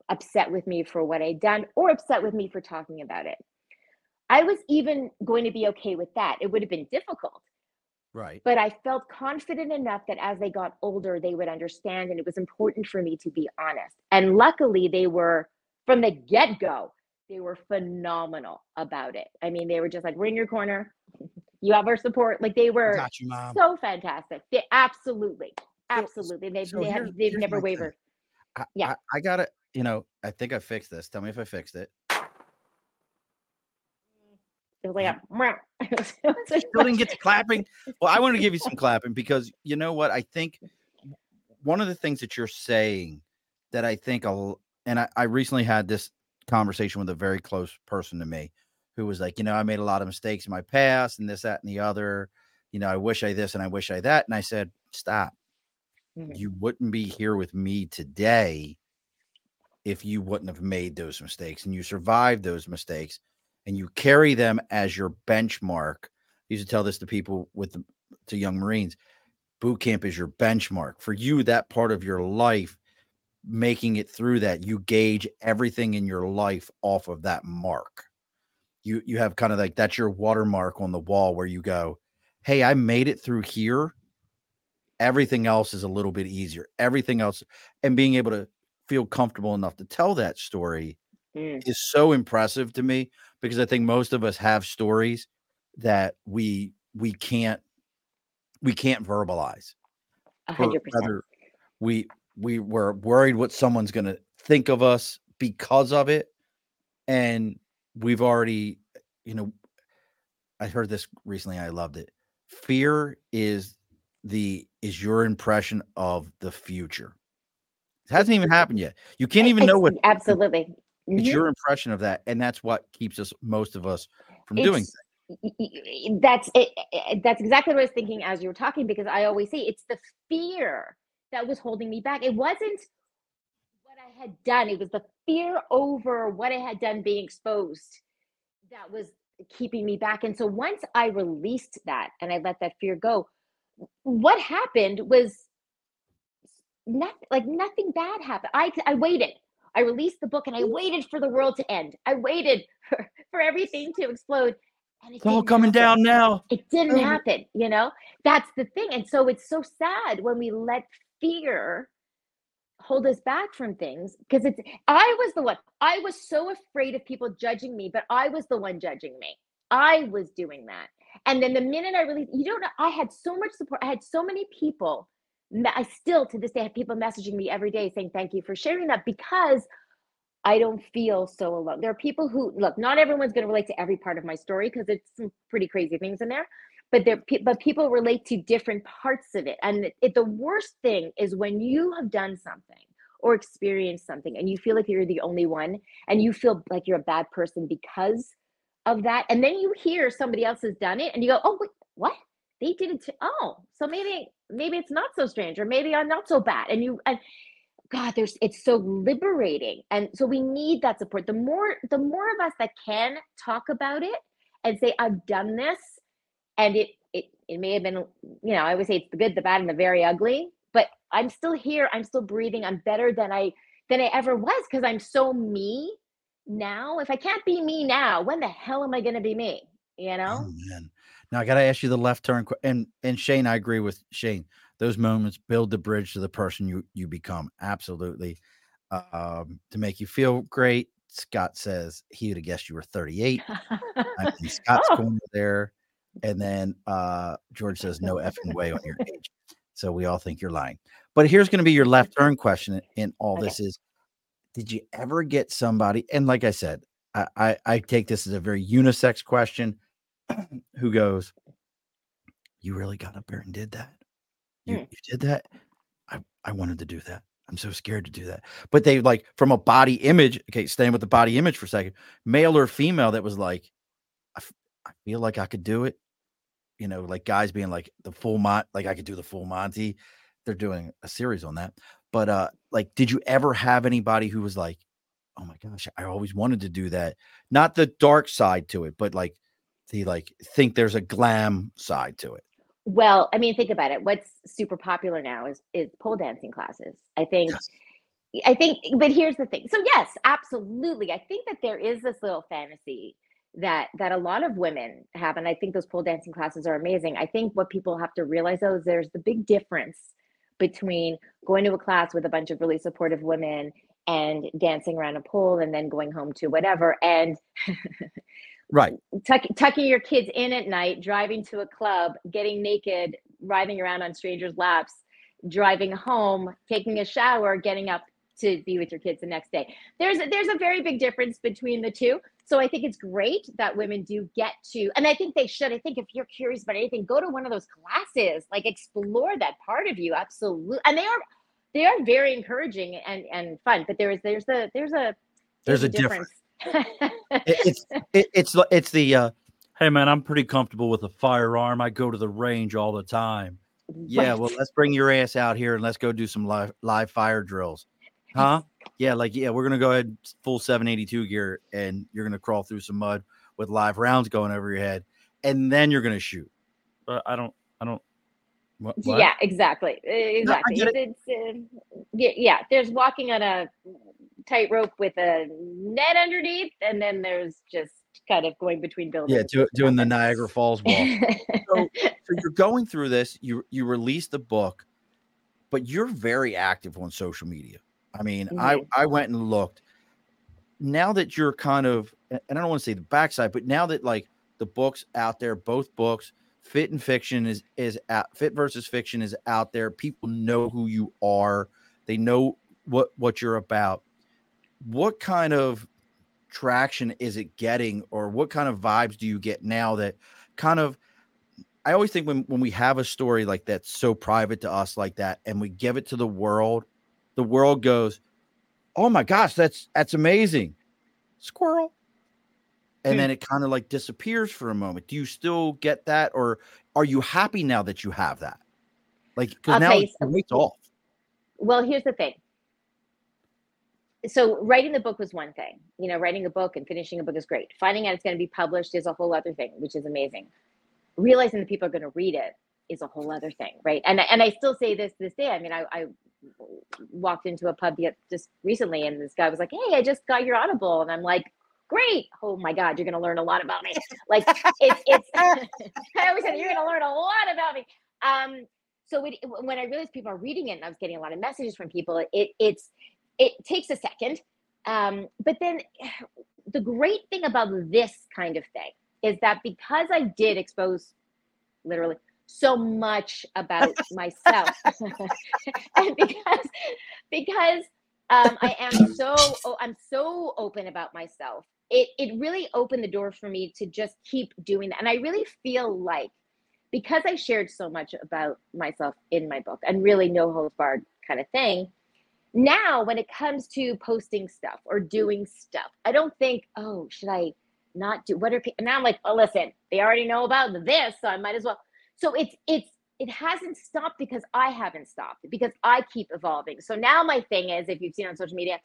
upset with me for what I'd done or upset with me for talking about it. I was even going to be okay with that. It would have been difficult Right. but I felt confident enough that as they got older, they would understand. And it was important for me to be honest. And luckily, they were from the get go, they were phenomenal about it. I mean, they were just like, we're in your corner. You have our support. Like they were you, so fantastic. They, absolutely. Absolutely. They've, so they have, they've never wavered. I, Yeah. I, I got it. You know, I think I fixed this. Tell me if I fixed it. It was like, a, meow. It was- was a Still didn't get to clapping. Well, I want to give you some clapping because you know what? I think one of the things that you're saying that I think, a and I, I recently had this conversation with a very close person to me who was like, you know, I made a lot of mistakes in my past and this, that, and the other. You know, I wish I this and I wish I that. And I said, stop. Mhm. You wouldn't be here with me today if you wouldn't have made those mistakes and you survived those mistakes and you carry them as your benchmark. I used to tell this to people with the, to young Marines. Boot camp is your benchmark for you. That part of your life, making it through that, you gauge everything in your life off of that mark. You you have kind of like that's your watermark on the wall where you go, "Hey, I made it through here." Everything else is a little bit easier. Everything else, and being able to feel comfortable enough to tell that story Mm. is so impressive to me because I think most of us have stories that we we can't we can't verbalize. hundred percent. We we were worried what someone's going to think of us because of it, and we've already, you know, I heard this recently. I loved it. Fear is the is your impression of the future. It hasn't even happened yet. You can't even know what absolutely. It's mm-hmm. your impression of that, and that's what keeps us most of us from it's, doing. That's it. That's exactly what I was thinking as you were talking, because I always say it's the fear that was holding me back. It wasn't what I had done; it was the fear over what I had done being exposed that was keeping me back. And so once I released that and I let that fear go, what happened was nothing like nothing bad happened. I I waited. I released the book and I waited for the world to end. I waited for, for everything to explode. And it it's all coming happen. down now. It didn't happen, you know? That's the thing. And so it's so sad when we let fear hold us back from things because it's I was the one. I was so afraid of people judging me, but I was the one judging me. I was doing that. And then the minute I released, you don't know, I had so much support. I had so many people I still to this day have people messaging me every day saying thank you for sharing that because I don't feel so alone. There are people who look, not everyone's going to relate to every part of my story because it's some pretty crazy things in there, but there but people relate to different parts of it. And it, the worst thing is when you have done something or experienced something and you feel like you're the only one and you feel like you're a bad person because of that and then you hear somebody else has done it and you go, "Oh, wait, what? They did it. Oh, so maybe maybe it's not so strange or maybe i'm not so bad and you and god there's it's so liberating and so we need that support the more the more of us that can talk about it and say i've done this and it it, it may have been you know i always say it's the good the bad and the very ugly but i'm still here i'm still breathing i'm better than i than i ever was because i'm so me now if i can't be me now when the hell am i going to be me you know oh, now I got to ask you the left turn and and Shane, I agree with Shane. Those moments build the bridge to the person you you become. Absolutely, um, to make you feel great. Scott says he would have guessed you were 38. I mean, Scott's oh. corner there, and then uh, George says no effing way on your age. So we all think you're lying. But here's going to be your left turn question in all okay. this is did you ever get somebody and like i said I, I, I take this as a very unisex question who goes, You really got up there and did that? You, mm. you did that? I, I wanted to do that. I'm so scared to do that. But they like from a body image, okay, staying with the body image for a second, male or female that was like, I, f- I feel like I could do it. You know, like guys being like the full Mont, like I could do the full Monty. They're doing a series on that. But uh, like, did you ever have anybody who was like, oh my gosh, I always wanted to do that? Not the dark side to it, but like the like think there's a glam side to it. Well, I mean, think about it. What's super popular now is is pole dancing classes. I think yes. I think but here's the thing. So yes, absolutely. I think that there is this little fantasy that that a lot of women have and I think those pole dancing classes are amazing. I think what people have to realize though is there's the big difference between going to a class with a bunch of really supportive women and dancing around a pole and then going home to whatever and right tuck, tucking your kids in at night driving to a club getting naked riding around on strangers laps driving home taking a shower getting up to be with your kids the next day. There's a, there's a very big difference between the two. So i think it's great that women do get to and i think they should. I think if you're curious about anything go to one of those classes like explore that part of you. Absolutely and they are they are very encouraging and and fun but there is there's a there's a there's, there's a, difference, difference. It's it, it's it's the uh, hey man, I'm pretty comfortable with a firearm. I go to the range all the time. Yeah, well, let's bring your ass out here and let's go do some live live fire drills. Huh? Yeah, like yeah, we're gonna go ahead full 782 gear and you're gonna crawl through some mud with live rounds going over your head, and then you're gonna shoot. But I don't, I don't. What, what? Yeah, exactly, exactly. No, it. it's, uh, yeah, yeah. There's walking on a tightrope with a net underneath, and then there's just kind of going between buildings. Yeah, do, doing the Niagara Falls wall. so, so you're going through this. You you release the book, but you're very active on social media. I mean, mm-hmm. I I went and looked. Now that you're kind of, and I don't want to say the backside, but now that like the books out there, both books, fit and fiction is is out, fit versus fiction is out there. People know who you are. They know what what you're about. What kind of traction is it getting or what kind of vibes do you get now that kind of I always think when when we have a story like that so private to us like that and we give it to the world, the world goes, "Oh my gosh, that's that's amazing." Squirrel and hmm. then it kind of like disappears for a moment. Do you still get that, or are you happy now that you have that? Like, because now it's so, off. Well, here's the thing. So writing the book was one thing. You know, writing a book and finishing a book is great. Finding out it's going to be published is a whole other thing, which is amazing. Realizing that people are going to read it is a whole other thing, right? And and I still say this this day. I mean, I, I walked into a pub yet just recently, and this guy was like, "Hey, I just got your Audible," and I'm like, great. Oh my God, you're to learn a lot about me. Like it's, it's, I always said, you're to learn a lot about me. Um, so it, when I realized people are reading it and I was getting a lot of messages from people, it, it's, it takes a second. Um, but then the great thing about this kind of thing is that because I did expose literally so much about myself and because because um, I am so oh, I'm so open about myself it it really opened the door for me to just keep doing that. And I really feel like because I shared so much about myself in my book and really no holds barred kind of thing. Now, when it comes to posting stuff or doing stuff, I don't think, oh, should I not do what are people now? I'm like, oh, listen, they already know about this, so I might as well. So it's it's it hasn't stopped because I haven't stopped because I keep evolving. So now my thing is, if you've seen on social media,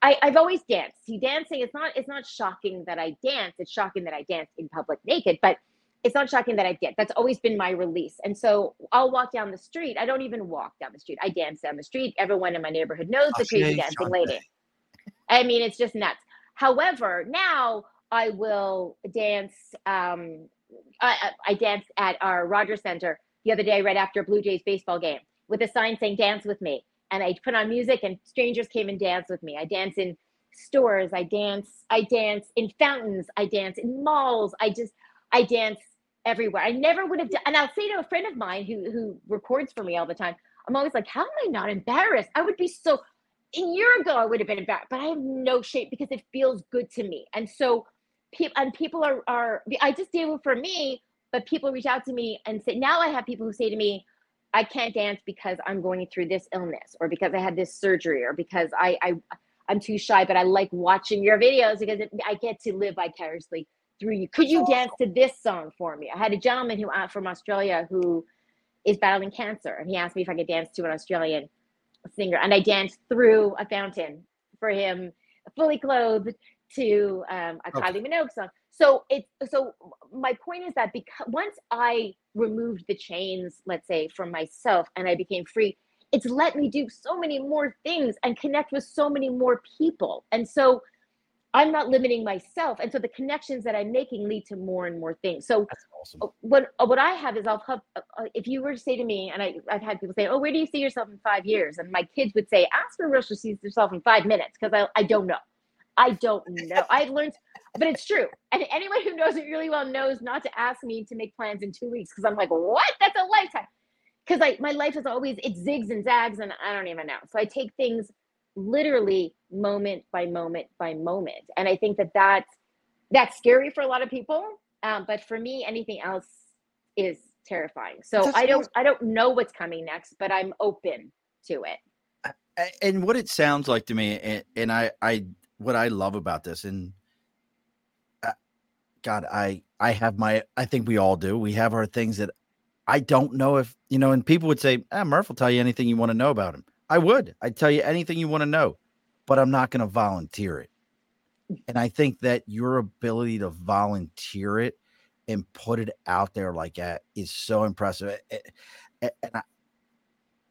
I, I've always danced. See, dancing it's not it's not shocking that I dance. It's shocking that I dance in public naked, but it's not shocking that I dance. That's always been my release. And so I'll walk down the street. I don't even walk down the street. I dance down the street. Everyone in my neighborhood knows the crazy dancing lady. I mean, it's just nuts. However, now I will dance. Um, I, I danced at our Rogers Center the other day, right after a Blue Jays baseball game, with a sign saying "Dance with me." and I put on music and strangers came and danced with me. I dance in stores, I dance, I dance in fountains, I dance in malls, I just I dance everywhere. I never would have done and I'll say to a friend of mine who who records for me all the time, I'm always like, how am I not embarrassed? I would be so a year ago I would have been embarrassed, but I have no shape because it feels good to me. And so people and people are are I just do it for me, but people reach out to me and say now I have people who say to me, I can't dance because I'm going through this illness or because I had this surgery or because I, I I'm too shy, but I like watching your videos because it, I get to live vicariously through you. Could you dance to this song for me? I had a gentleman who uh, from Australia who is battling cancer, and he asked me if I could dance to an Australian singer, and I danced through a fountain for him, fully clothed, to um, a okay. Kylie Minogue song. So it's so my point is that because once I removed the chains, let's say, from myself and I became free, it's let me do so many more things and connect with so many more people. And so I'm not limiting myself. And so the connections that I'm making lead to more and more things. So awesome. Uh, what uh, what I have is I'll have, uh, if you were to say to me, and I, I've had people say, oh, where do you see yourself in five years? And my kids would say, ask for Rachel sees herself in five minutes because I, I don't know. I don't know. I've learned but it's true. And anyone who knows it really well knows not to ask me to make plans in two weeks because I'm like, what? That's a lifetime. Because like my life is always it zigs and zags, and I don't even know. So I take things literally moment by moment by moment, and I think that that's that's scary for a lot of people. Um, but for me, anything else is terrifying. So that's I don't I don't know what's coming next, but I'm open to it. And what it sounds like to me, and, and I I what I love about this, and uh, God, I I have my I think we all do. We have our things that I don't know if you know, and people would say, ah, Murph will tell you anything you want to know about him. I would. I'd tell you anything you want to know, but I'm not going to volunteer it. And I think that your ability to volunteer it and put it out there like that is so impressive. Eh, eh, eh, and I,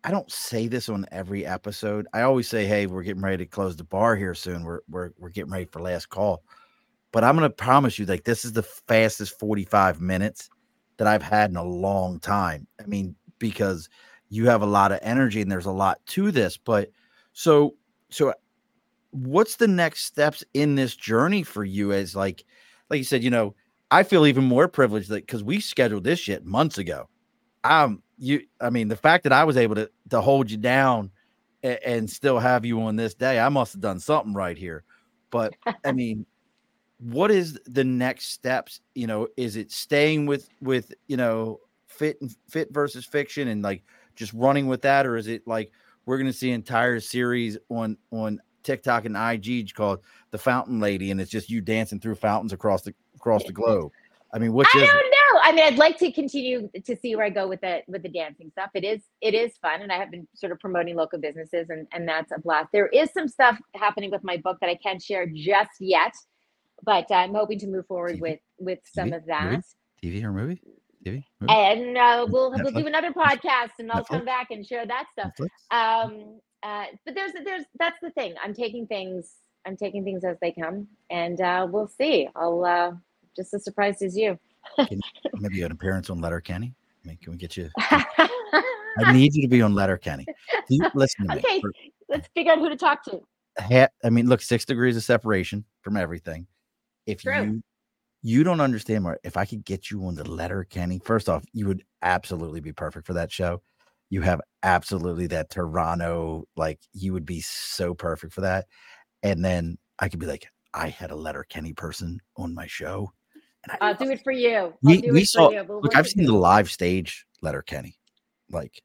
I don't say this on every episode. I always say, "Hey, we're getting ready to close the bar here soon. We're we're we're getting ready for last call." But I'm going to promise you, like, this is the fastest 45 minutes that I've had in a long time. I mean, because you have a lot of energy and there's a lot to this. But so, so what's the next steps in this journey for you as like, like you said, you know, I feel even more privileged that because we scheduled this shit months ago. Um, you, I mean, the fact that I was able to to hold you down and, and still have you on this day, I must have done something right here. But I mean, what is the next steps? You know, is it staying with with you know fit and fit versus fiction and like just running with that, or is it like we're going to see entire series on on TikTok and IG called the Fountain Lady, and it's just you dancing through fountains across the across the globe. I mean, which I is know. I mean, I'd like to continue to see where I go with the with the dancing stuff. It is it is fun, and I have been sort of promoting local businesses, and and that's a blast. There is some stuff happening with my book that I can't share just yet, but I'm hoping to move forward TV? with with some TV? of that. TV or movie? TV? Movie? And uh, we'll we'll do another podcast, and I'll Netflix? come back and share that stuff. Netflix? Um, uh, but there's there's that's the thing. I'm taking things I'm taking things as they come, and uh, we'll see. I'll uh, just as surprised as you. Maybe an appearance on Letterkenny. I mean, can we get you? I need you to be on Letterkenny. Do you, listen to me. Okay. Let's figure out who to talk to. I mean, look, six degrees of separation from everything. If True. you you don't understand, Mark, if I could get you on the Letterkenny, first off, you would absolutely be perfect for that show. You have absolutely that Toronto, like you would be so perfect for that. And then I could be like, I had a Letterkenny person on my show. And I'll do it for you. I'll We- do we it saw- for you. Look, I've seen the live stage Letterkenny. Like,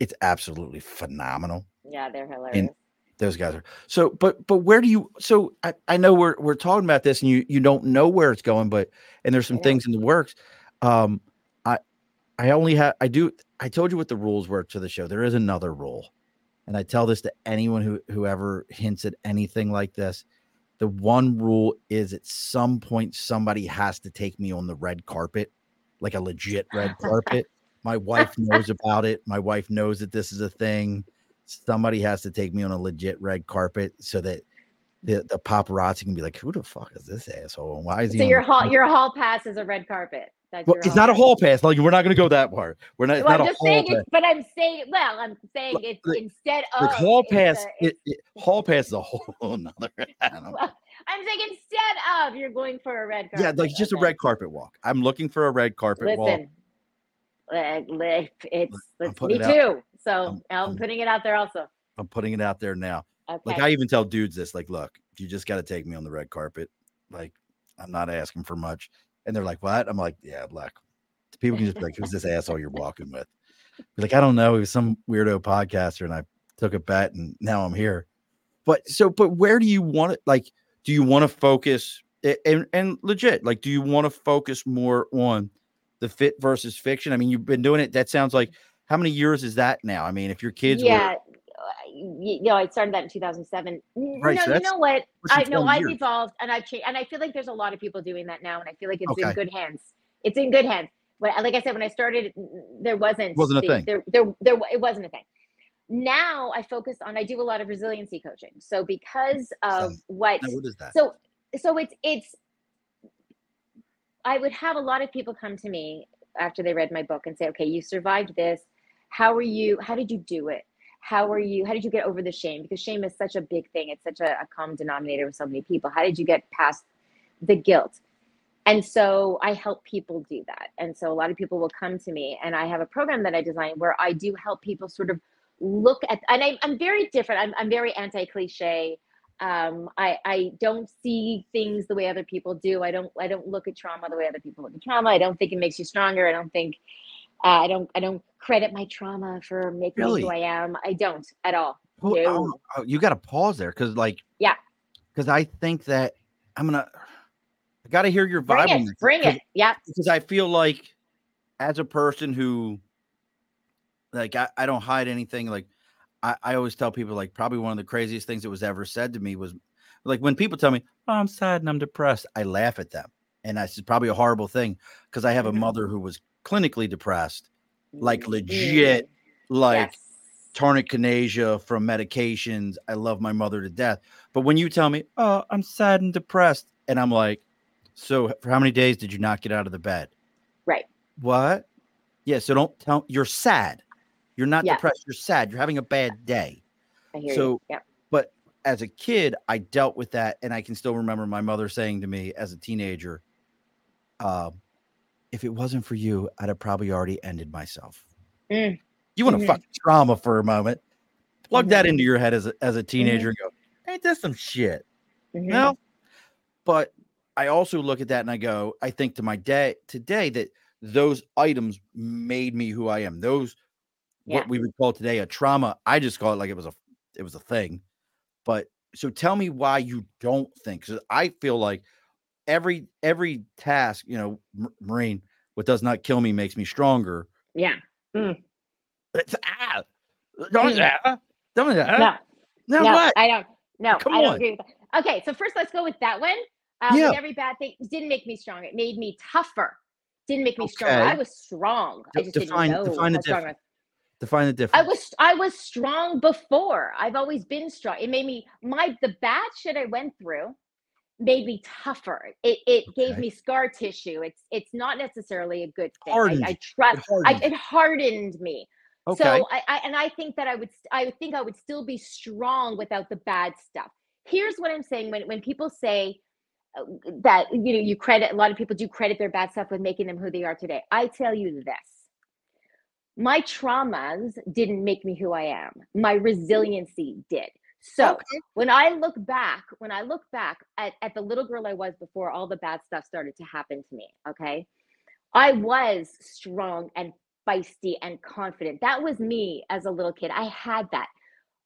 it's absolutely phenomenal. Yeah, they're hilarious. Those guys are so. But but where do you? So I, I know we're we're talking about this, and you you don't know where it's going, but and there's some things in the works. Um, I I only have I do. I told you what the rules were to the show. There is another rule, and I tell this to anyone who whoever hints at anything like this. The one rule is at some point somebody has to take me on the red carpet, like a legit red carpet. My wife knows about it. My wife knows that this is a thing. Somebody has to take me on a legit red carpet so that the, the paparazzi can be like, "Who the fuck is this asshole? And why is he?" So your hall carpet?" your hall pass is a red carpet. Well, it's not a hall pass. Like we're not going to go that far. We're not. Well, not I'm a just hall saying pass. it's, but I'm saying, well, I'm saying Look, it's the- instead The of hall pass. a- It, it, hall pass is a whole another. Well, I'm saying instead of you're going for a red carpet. Yeah, like just a red carpet walk. I'm looking for a red carpet walk. Listen, uh, li- it's, it's me it too. So I'm- I'm, I'm- putting it out there also. I'm putting it out there now. Okay. Like I even tell dudes this, like, look, you just got to take me on the red carpet. Like, I'm not asking for much. And they're like, what? I'm like, yeah, look. People can just be like, who's this asshole you're walking with? Be like, I don't know. He was some weirdo podcaster, and I took a bet, and now I'm here. But so, but where do you want it? Like, do you want to focus and and legit? Like, do you want to focus more on the fit versus fiction? I mean, you've been doing it. That sounds like how many years is that now? I mean, if your kids yeah. uh, You know, I started that in 2007. Right, No, so you know what? I know 20 I've years. evolved and I've changed, and I feel like there's a lot of people doing that now, and I feel like it's in good hands. It's in good hands. But like I said, when I started, there wasn't Wasn't a the- thing. There, there, there, it wasn't a thing. Now I focus on. I do a lot of resiliency coaching. So because of Um, what what is that? so so it's it's i would have a lot of people come to me after they read my book and say okay you survived this how are you how did you do it how are you how did you get over the shame? Because shame is such a big thing. It's such a, a common denominator with so many people. How did you get past the guilt? And so i help people do that. And so a lot of people will come to me and i have a program that i designed where i do help people sort of look at and I, i'm very different. I'm, I'm very anti-cliche. Um, I, I don't see things the way other people do. I don't I don't look at trauma the way other people look at trauma. I don't think it makes you stronger. I don't think uh, I don't I don't credit my trauma for making Really? me who I am. I don't at all. Well, No. oh, oh, you got to pause there because, like, Yeah. because I think that I'm gonna, I got to hear your Bring vibe on it, this bring it. Yeah, because I feel like, as a person who, like, I, I don't hide anything. Like, I, I always tell people, like, probably one of the craziest things that was ever said to me was, like, when people tell me, "Oh, I'm sad and I'm depressed," I laugh at them, and that's probably a horrible thing because I have a Mhm. mother who was clinically depressed, like legit, Mm, like yes. tardive dyskinesia from medications. I love my mother to death. But when you tell me, oh, I'm sad and depressed, and I'm like, so for how many days did you not get out of the bed? Right. What? Yeah. So don't tell you're sad. You're not Yeah. depressed. You're sad. You're having a bad day. I hear so- you. Yep. But as a kid, I dealt with that. And I can still remember my mother saying to me as a teenager, uh, if it wasn't for you, I'd have probably already ended myself. Mm. You want to Mhm. fuck trauma for a moment. Plug that Mhm. into your head as a, as a teenager and go, ain't this some shit? Mhm. Well, but I also look at that and I go, I think to my day today that those items made me who I am. Those Yeah. what we would call today a trauma. I just call it like it was a it was a thing. But so tell me why you don't think because I feel like every every task, you know, M- Marine, what does not kill me makes me stronger. yeah. It's, ah, don't Mm. ah, don't ah, No, now no, what? I don't. No, Come I don't on. agree with that. Okay, so first let's go with that one. Um, Yeah. every bad thing didn't make me strong. It made me tougher. Didn't make me stronger. I was strong. I just define- didn't know define the difference. Define the difference. I was I was strong before. I've always been strong. It made me my the bad shit I went through made me tougher. It it gave me scar tissue. It's it's not necessarily a good thing. Hardened I, I trust. It I, hardened it hardened me. okay. So I, I and I think that I would I would think I would still be strong without the bad stuff. Here's what I'm saying when when people say uh, that you know you credit a lot of people do credit their bad stuff with making them who they are today. I tell you this. My traumas didn't make me who I am. My resiliency did. So Okay. when I look back, when I look back at, at the little girl I was before all the bad stuff started to happen to me, okay, I was strong and feisty and confident. That was me as a little kid. I had that.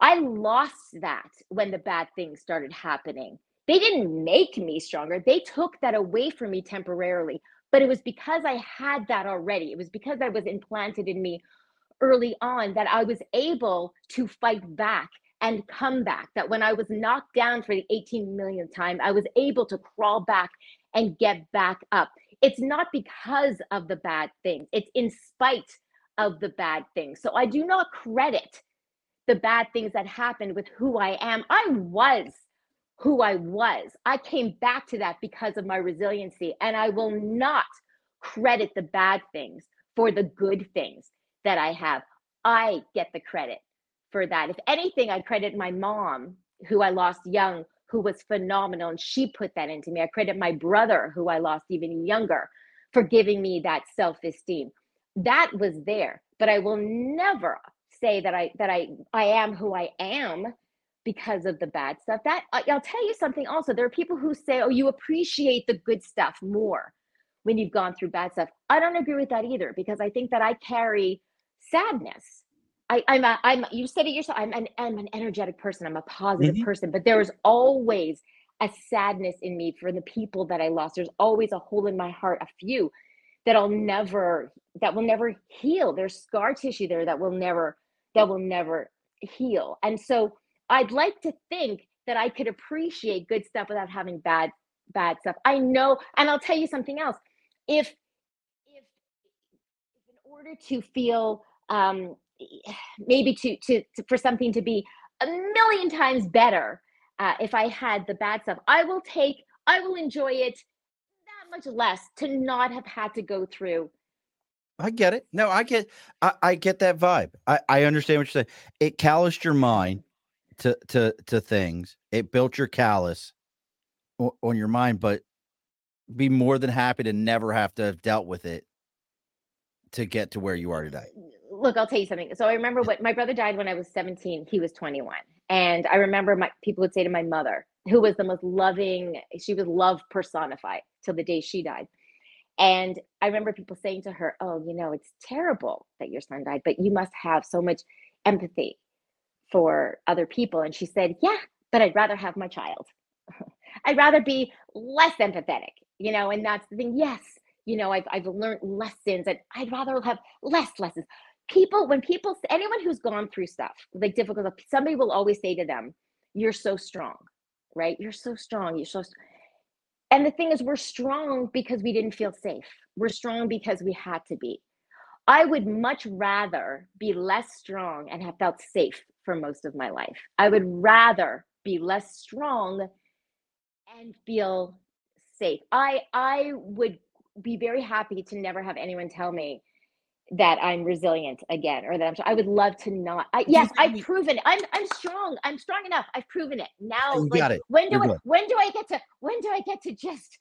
I lost that when the bad things started happening. They didn't make me stronger, they took that away from me temporarily. But it was because I had that already. It was because that was implanted in me early on that I was able to fight back and come back. That when I was knocked down for the 18 millionth time, I was able to crawl back and get back up. It's not because of the bad things, it's in spite of the bad things. So I do not credit the bad things that happened with who I am. I was who I was. I came back to that because of my resiliency, and I will not credit the bad things for the good things that I have. I get the credit for that. If anything, I credit my mom, who I lost young, who was phenomenal, and she put that into me. I credit my brother, who I lost even younger, for giving me that self-esteem. That was there, but I will never say that I that I I am who I am because of the bad stuff. That I'll tell you something also. There are people who say, "Oh, you appreciate the good stuff more when you've gone through bad stuff." I don't agree with that either because I think that I carry sadness. I, I'm a, I'm you said it yourself. I'm an I'm an energetic person. I'm a positive Mhm. person, but there is always a sadness in me for the people that I lost. There's always a hole in my heart, a few that I'll never that will never heal. There's scar tissue there that will never that will never heal. And so I'd like to think that I could appreciate good stuff without having bad bad stuff. I know, and I'll tell you something else. If if, if in order to feel um, maybe to, to to for something to be a million times better, uh, if I had the bad stuff, I will take, I will enjoy it that much less to not have had to go through. I get it. No, I get I, I get that vibe. I, I understand what you're saying. It calloused your mind to to to things. It built your callus o- on your mind, but be more than happy to never have to have dealt with it to get to where you are today. Look, I'll tell you something. So I remember what my brother died when I was 17. He was 21. And I remember my people would say to my mother, who was the most loving, she was love personified till the day she died. And I remember people saying to her, Oh, you know, it's terrible that your son died, but you must have so much empathy for other people. And she said, Yeah, but I'd rather have my child. I'd rather be less empathetic, you know, and that's the thing. Yes, you know, I've, I've learned lessons and I'd rather have less lessons. People, when people, anyone who's gone through stuff like difficult, somebody will always say to them, You're so strong, right? You're so strong. You're so, st-" and the thing is, we're strong because we didn't feel safe. We're strong because we had to be. I would much rather be less strong and have felt safe for most of my life. I would rather be less strong and feel safe. I I would be very happy to never have anyone tell me that I'm resilient again or that I'm I would love to not. I, yes, I've proven it. I'm I'm strong. I'm strong enough. I've proven it. Now You like, got it. when do You're I good. when do I get to when do I get to just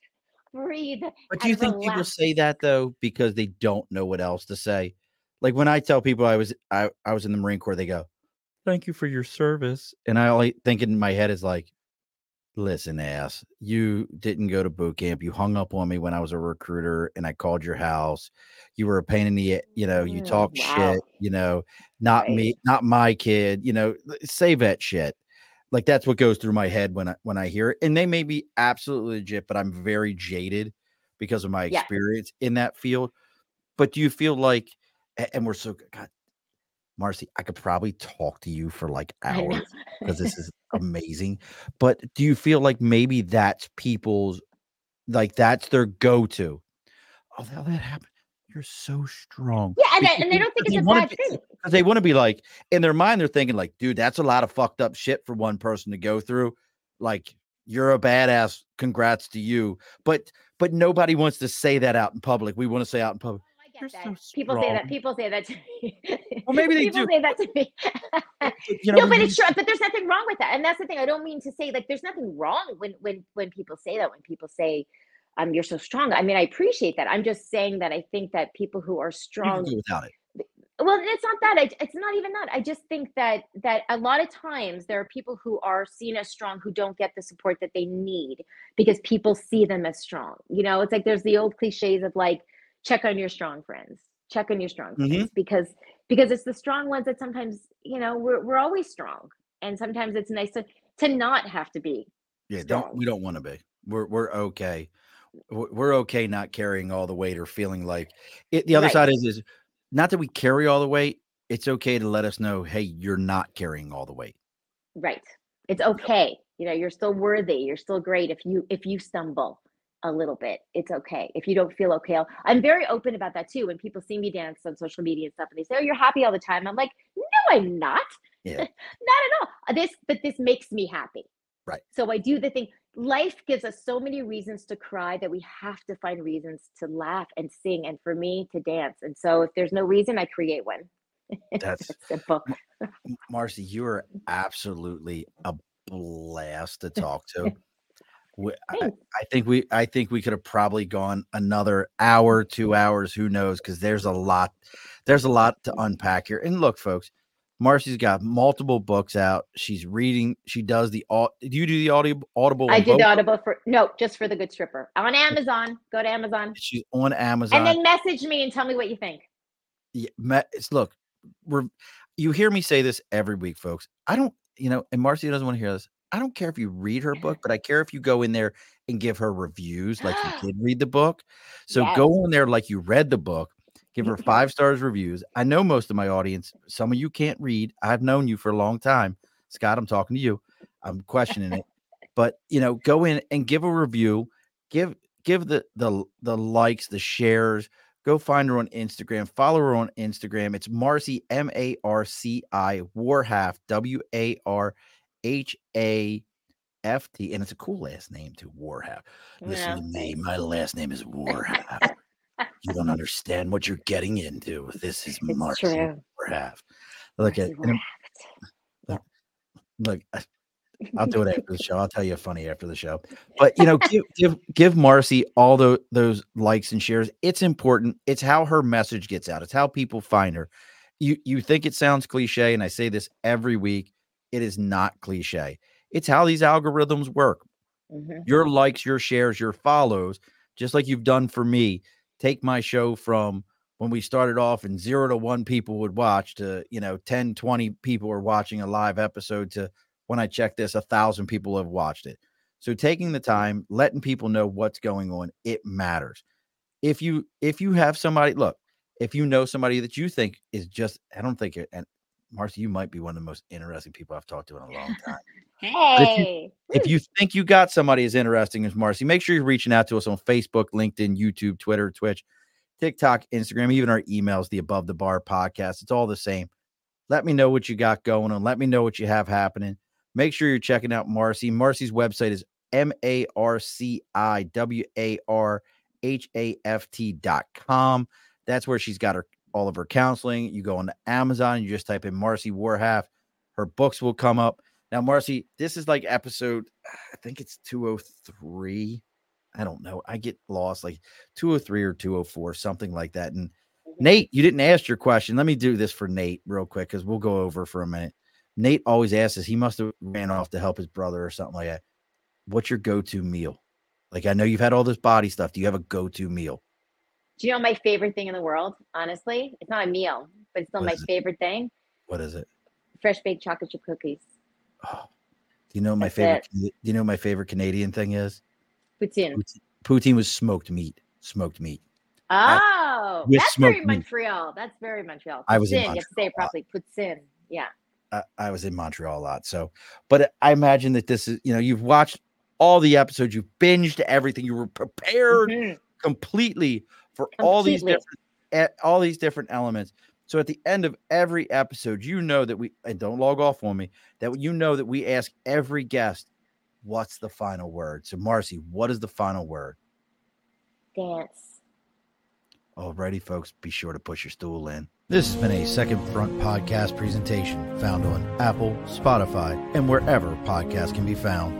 breathe. But do you think relax. people say that though because they don't know what else to say? Like when I tell people I was I, I was in the Marine Corps, they go, "Thank you for your service," and I only think in my head is like, "Listen, ass, you didn't go to boot camp. You hung up on me when I was a recruiter, and I called your house. You were a pain in the, you know, you Mm, talk wow. shit. You know, not me, not my kid. You know, say that shit." Like that's what goes through my head when I when I hear it, and they may be absolutely legit, but I'm very jaded because of my Yeah. experience in that field. But do you feel like, and we're so God, Marci, I could probably talk to you for like hours because this is amazing. But do you feel like maybe that's people's, like that's their go to? Oh, how that happened. You're so strong. Yeah, and, Because and they don't think it's a bad be- thing. 'cause they want to be like in their mind, they're thinking like, dude, that's a lot of fucked up shit for one person to go through. Like, you're a badass. Congrats to you. But but nobody wants to say that out in public. We want to say out in public. You're so. People say that. People say that to me. Well, maybe they People do. say that to me. You know, no, but it's true. But there's nothing wrong with that, and that's the thing. I don't mean to say like there's nothing wrong when when when people say that. When people say, "Um, you're so strong." I mean, I appreciate that. I'm just saying that I think that people who are strong without it. well it's not that I, it's not even that i just think that that a lot of times there are people who are seen as strong who don't get the support that they need because people see them as strong you know it's like there's the old cliches of like check on your strong friends check on your strong Mhm. friends because because it's the strong ones that sometimes you know we're, we're always strong and sometimes it's nice to to not have to be Yeah, don't we don't want to be. We're we're okay. We're we're okay not carrying all the weight or feeling like it. The other Right. side is is not that we carry all the weight. It's okay to let us know, hey, you're not carrying all the weight. right it's okay you know you're still worthy you're still great if you if you stumble a little bit it's okay if you don't feel okay I'll, i'm very open about that too when people see me dance on social media and stuff and they say oh you're happy all the time i'm like no i'm not Yeah. not at all Uh, this but this makes me happy Right. so i do the thing life gives us so many reasons to cry that we have to find reasons to laugh and sing and for me to dance and so if there's no reason i create one That's simple Marci, you are absolutely a blast to talk to. We- I, I think we I think we could have probably gone another hour, two hours, who knows? Because there's a lot, there's a lot to unpack here. And look, folks, Marci's got multiple books out. She's reading. She does the au- Do you do the audio audible? I did the audible for no, just for the good stripper on Amazon. Go to Amazon She's on Amazon. and then message me and tell me what you think. yeah, it's look, we're you hear me say this every week, folks. I don't, you know, and Marci doesn't want to hear this. I don't care if you read her book, but I care if you go in there and give her reviews like you did read the book. So go in there like you read the book, give her mm-hmm. five stars reviews. I know most of my audience, some of you can't read. I've known you for a long time. Scott, I'm talking to you. I'm questioning it. But you know, go in and give a review, give give the the the likes, the shares, go find her on Instagram. Follow her on Instagram. It's Marci M A R C I Warhaft W A R H A F T, and it's a cool last name too. Warhaft. Listen Yeah, to me. My last name is Warhaft. you don't understand what you're getting into. This is Marci. Warhaft. Look at Marci Warhaft. look. I- I'll do it after the show. I'll tell you a funny after the show. But you know, give give give Marci all those those likes and shares. It's important. It's how her message gets out. It's how people find her. You you think it sounds cliche, and I say this every week. It is not cliche. It's how these algorithms work. Mhm. Your likes, your shares, your follows, just like you've done for me. Take my show from when we started off and zero to one people would watch to, you know, 10, 20 people are watching a live episode to when I check this, a thousand people have watched it. So taking the time, letting people know what's going on, it matters. If you if you have somebody, look, if you know somebody that you think is just, I don't think it, and Marci, you might be one of the most interesting people I've talked to in a long time if you- Hey. if you think you got somebody as interesting as Marci, make sure you're reaching out to us on Facebook, LinkedIn, YouTube, Twitter, Twitch, TikTok, Instagram, even our emails, the Above the Bar podcast. It's all the same. Let me know what you got going on. Let me know what you have happening. Make sure you're checking out Marci. Marci's website is M A R C I W A R H A F T dot com. That's where she's got her all of her counseling. You go on Amazon, you just type in Marci Warhaft. Her books will come up. Now, Marci, this is like episode, I think it's 203. I don't know. I get lost like 203 or 204, something like that. And mm-hmm. Nate, you didn't ask your question. Let me do this for Nate real quick because we'll go over for a minute. Nate always asks us, he must have ran off to help his brother or something like that. What's your go-to meal? Like I know you've had all this body stuff. Do you have a go-to meal? Do you know my favorite thing in the world? Honestly, it's not a meal, but it's still what my favorite thing. What is it? Fresh baked chocolate chip cookies. Oh, do you know my That's favorite? It. Do you know my favorite Canadian thing is? Poutine. Poutine was smoked meat. Smoked meat. Oh, that's very meat. Montreal. That's very Montreal. Poutine, I was in Montreal. You have to say it properly. Poutine. Yeah. I, I was in Montreal a lot. So, but I imagine that this is, you know, you've watched all the episodes, you've binged everything, you were prepared mm-hmm. completely for completely. all these different, eh, all these different elements. So at the end of every episode, you know that we and don't log off on me that you know that we ask every guest, "What's the final word?" So Marci, what is the final word? Dance. Alrighty, folks, be sure to push your stool in. This has been a Second Front podcast presentation found on Apple, Spotify, and wherever podcasts can be found.